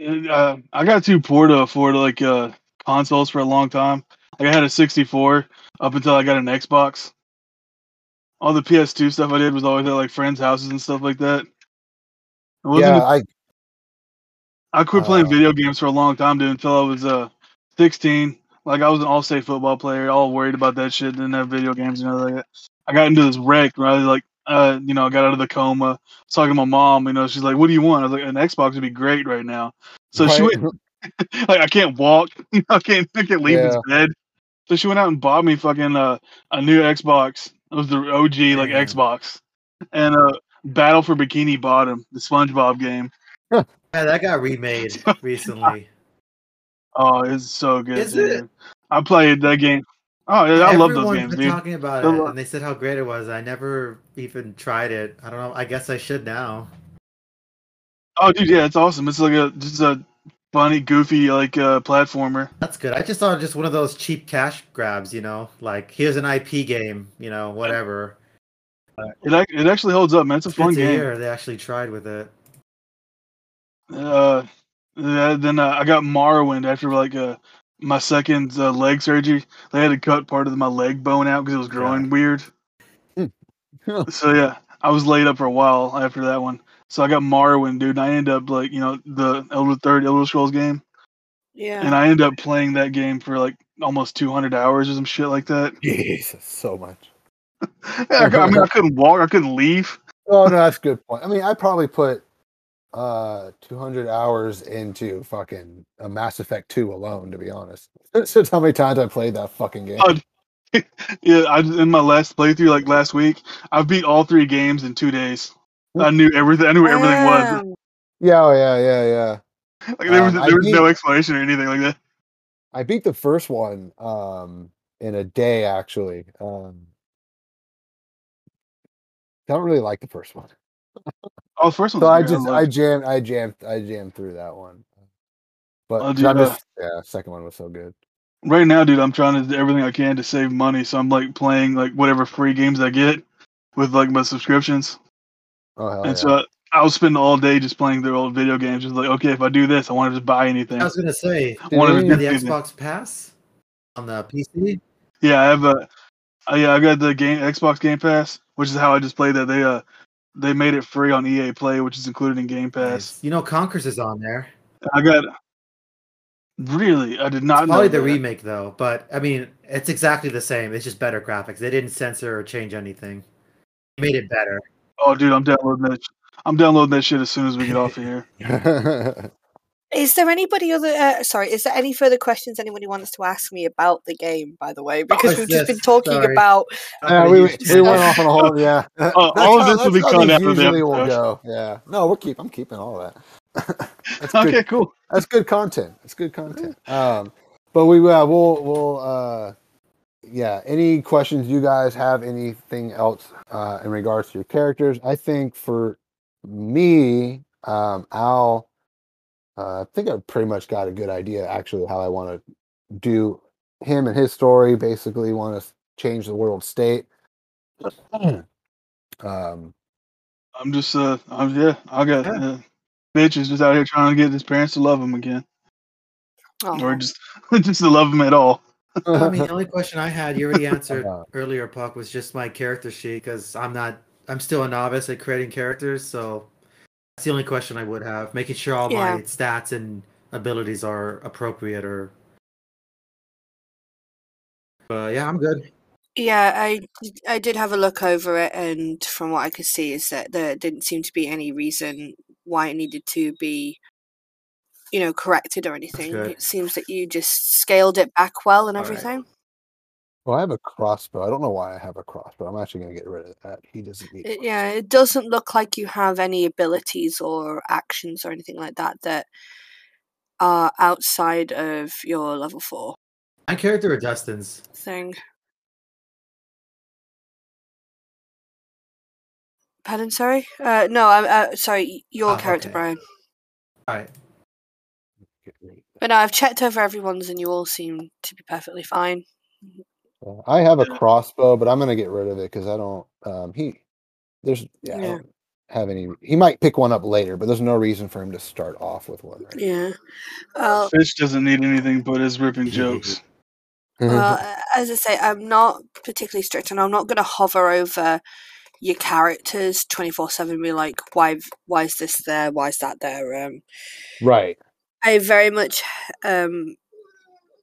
S2: uh, I got too poor to afford like uh, consoles for a long time. Like I had a 64 up until I got an Xbox. All the PS2 stuff I did was always at like friends' houses and stuff like that. Wasn't
S1: Yeah, I
S2: I quit playing
S1: Uh,
S2: video games for a long time, dude, until I was uh 16. Like I was an all-state football player, all worried about that shit. Didn't have video games and everything like that. I got into this wreck where I was like, uh, you know, I got out of the coma. I was talking to my mom. You know, she's like, "What do you want?" I was like, "An Xbox would be great right now." So she went, like, I can't walk. I can't, I can't leave this bed. So she went out and bought me fucking uh, a new Xbox. It was the OG like
S3: Damn.
S2: Xbox, and uh, Battle for Bikini Bottom, the SpongeBob game.
S3: Yeah, that got remade recently.
S2: Oh, it's so good,
S3: Is
S2: dude.
S3: it?
S2: I played that game. Oh, yeah, I love those
S3: Everyone's
S2: games,
S3: been
S2: dude.
S3: talking about
S2: They're
S3: it,
S2: lo-
S3: and they said how great it was. I never even tried it. I don't know. I guess I should now.
S2: Oh, dude, yeah, it's awesome. It's like a just a funny, goofy like uh, platformer.
S3: That's good. I just thought just one of those cheap cash grabs, you know, like here's an IP game, you know, whatever.
S2: It it actually holds up, man. It's a
S3: It's
S2: fun game.
S3: hear they actually tried with it.
S2: Uh, then uh, I got Morrowind after like uh my second uh, leg surgery. They had to cut part of my leg bone out because it was growing weird. So yeah, I was laid up for a while after that one. So I got Morrowind, dude. And I ended up like you know the Elder third Elder Scrolls game,
S4: Yeah.
S2: and I ended up playing that game for like almost 200 hours or some shit like that.
S1: Jesus, so much.
S2: Yeah, I, I mean, I couldn't walk. I couldn't leave.
S1: Oh no, that's a good point. I mean, I probably put uh 200 hours into fucking a Mass Effect 2 alone, to be honest. That's how many times I played that fucking game.
S2: Oh, Yeah, I in my last playthrough, like last week, I beat all three games in two days. I knew everything. I knew where everything was.
S1: Yeah, oh yeah, yeah, yeah.
S2: Like there was,
S1: Um,
S2: there was no explanation or anything like that.
S1: I beat the first one um in a day actually. Um I don't really like the first one.
S2: Oh, the first one.
S1: So I just I jammed I jammed I jammed through that one. But
S2: Oh,
S1: 'cause
S2: dude,
S1: I
S2: uh,
S1: yeah, second one was so good.
S2: Right now, dude, I'm trying to do everything I can to save money, so I'm like playing like whatever free games I get with like my subscriptions,
S1: Oh hell
S2: and
S1: yeah.
S2: so I'll spend all day just playing their old video games. Just like, okay, if I do this, I want to just buy anything.
S3: I was gonna say,
S2: I want to
S1: Dude.
S3: you have the
S2: anything.
S3: Xbox Pass on the PC.
S2: Yeah, I have a. Uh, yeah, I got the game Xbox Game Pass, which is how I just played that. They uh, they made it free on EA Play, which is included in Game Pass.
S3: Nice. You know, Conkers is on there.
S2: I got. Really, I did not
S3: It's
S2: know.
S3: probably the
S2: that.
S3: remake though, but I mean, it's exactly the same. It's just better graphics. They didn't censor or change anything. They made it better.
S2: Oh, dude, I'm downloading that. I'm downloading that shit as soon as we get off of here.
S4: Is there anybody other? Uh, sorry, is there any further questions anybody wants to ask me about the game? By the way, because
S3: Oh,
S4: we've just been talking
S3: sorry.
S4: about.
S1: yeah, we, we went off on a whole yeah. That's
S2: all of this will be
S1: how
S2: cut out of the
S1: Usually will go. Yeah. No, we're keep. I'm keeping all of that. that's good.
S2: Okay, cool.
S1: That's good content. That's good content. Um, but we uh, we'll we'll uh, yeah. Any questions you guys have? Anything else uh, in regards to your characters? I think for me, um, Al, uh, I think I pretty much got a good idea actually how I want to do him and his story. Basically, want to change the world state. um,
S2: I'm just uh, I'm yeah. I got uh, bitches just out here trying to get his parents to love him again,
S4: Oh,
S2: or just just to love him at all.
S3: I mean, the only question I had, you already answered earlier, Puck, was just my character sheet because I'm not, I'm still a novice at creating characters, so that's the only question I would have, making sure all
S4: Yeah.
S3: my stats and abilities are appropriate or. But yeah, I'm good.
S4: Yeah, I did- I did have a look over it, and from what I could see, is that there didn't seem to be any reason why it needed to be, you know, corrected or anything.
S3: good.
S4: It seems that you just scaled it back well and
S3: All right.
S4: everything.
S1: well, I have a crossbow. I don't know why I have a crossbow. I'm actually going to get rid of that. He doesn't need.
S4: It- yeah, it doesn't look like you have any abilities or actions or anything like that that are outside of your level four
S3: My character or Dustin's?
S4: thing. Pardon, sorry. Uh, no, I'm uh, sorry. Your
S3: Ah,
S4: character,
S3: okay.
S4: Brian.
S3: All right.
S1: Get rid of that.
S4: But no, I've checked over everyone's, and you all seem to be perfectly fine.
S1: Uh, I have a crossbow, but I'm gonna get rid of it because I don't. Um, he there's yeah, I
S4: Yeah.
S1: don't have any. He might pick one up later, but there's no reason for him to start off with one. Right?
S4: Yeah. Well,
S2: Fish doesn't need anything but his ripping jokes.
S4: well, uh, as I say, I'm not particularly strict, and I'm not going to hover over your characters twenty four seven. Be like, why? Why is this there? Why is that there? Um,
S1: right.
S4: I very much um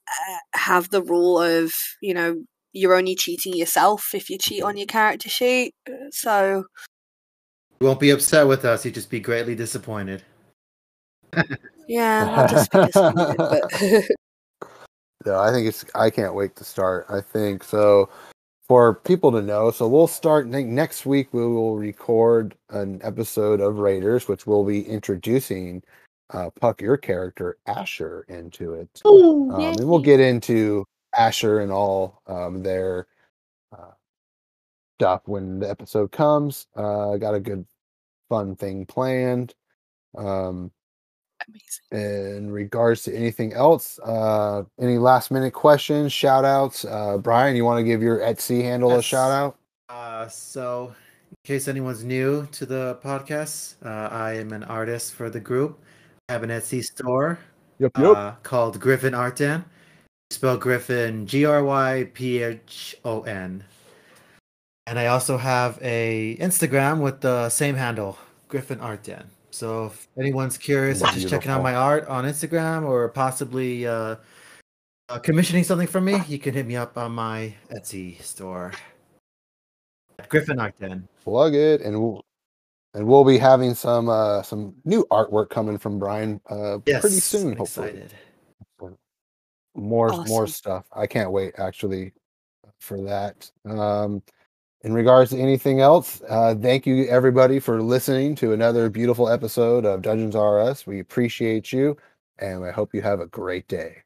S4: uh, have the rule of you know you're only cheating yourself if you cheat on your character sheet. So
S3: You won't be upset with us. You'd just be greatly disappointed.
S4: yeah, I'll just be disappointed. But
S1: No, I think it's. I can't wait to start. I think so. For people to know, so we'll start ne- next week. We will record an episode of Raiders, which we'll be introducing uh, Puck, your character Asher, into it. Um, and we'll get into Asher and all um, their uh, stuff when the episode comes. Uh, got a good, fun thing planned. Um,
S4: Amazing.
S1: in regards to anything else, uh, any last minute questions, shout outs? Uh, Brian, you want to give your Etsy handle a shout out?
S3: Uh, so, in case anyone's new to the podcast, uh, I am an artist for the group. Have an Etsy store
S1: Yep,
S3: uh, called Gryphonartden. Spell Griffin G R Y P H O N. And I also have a Instagram with the same handle, Gryphonartden. So if anyone's curious, just checking out my art on Instagram or possibly uh, uh, commissioning something from me, you can hit me up on my Etsy store. Gryphonartden.
S1: plug it, and we'll, and we'll be having some uh, some new artwork coming from Brian uh,
S3: Yes,
S1: pretty soon.
S3: I'm
S1: Hopefully,
S3: excited.
S1: more more stuff. I can't wait actually for that. Um, in regards to anything else, uh, thank you everybody for listening to another beautiful episode of Dungeons R Us. We appreciate you, and I hope you have a great day.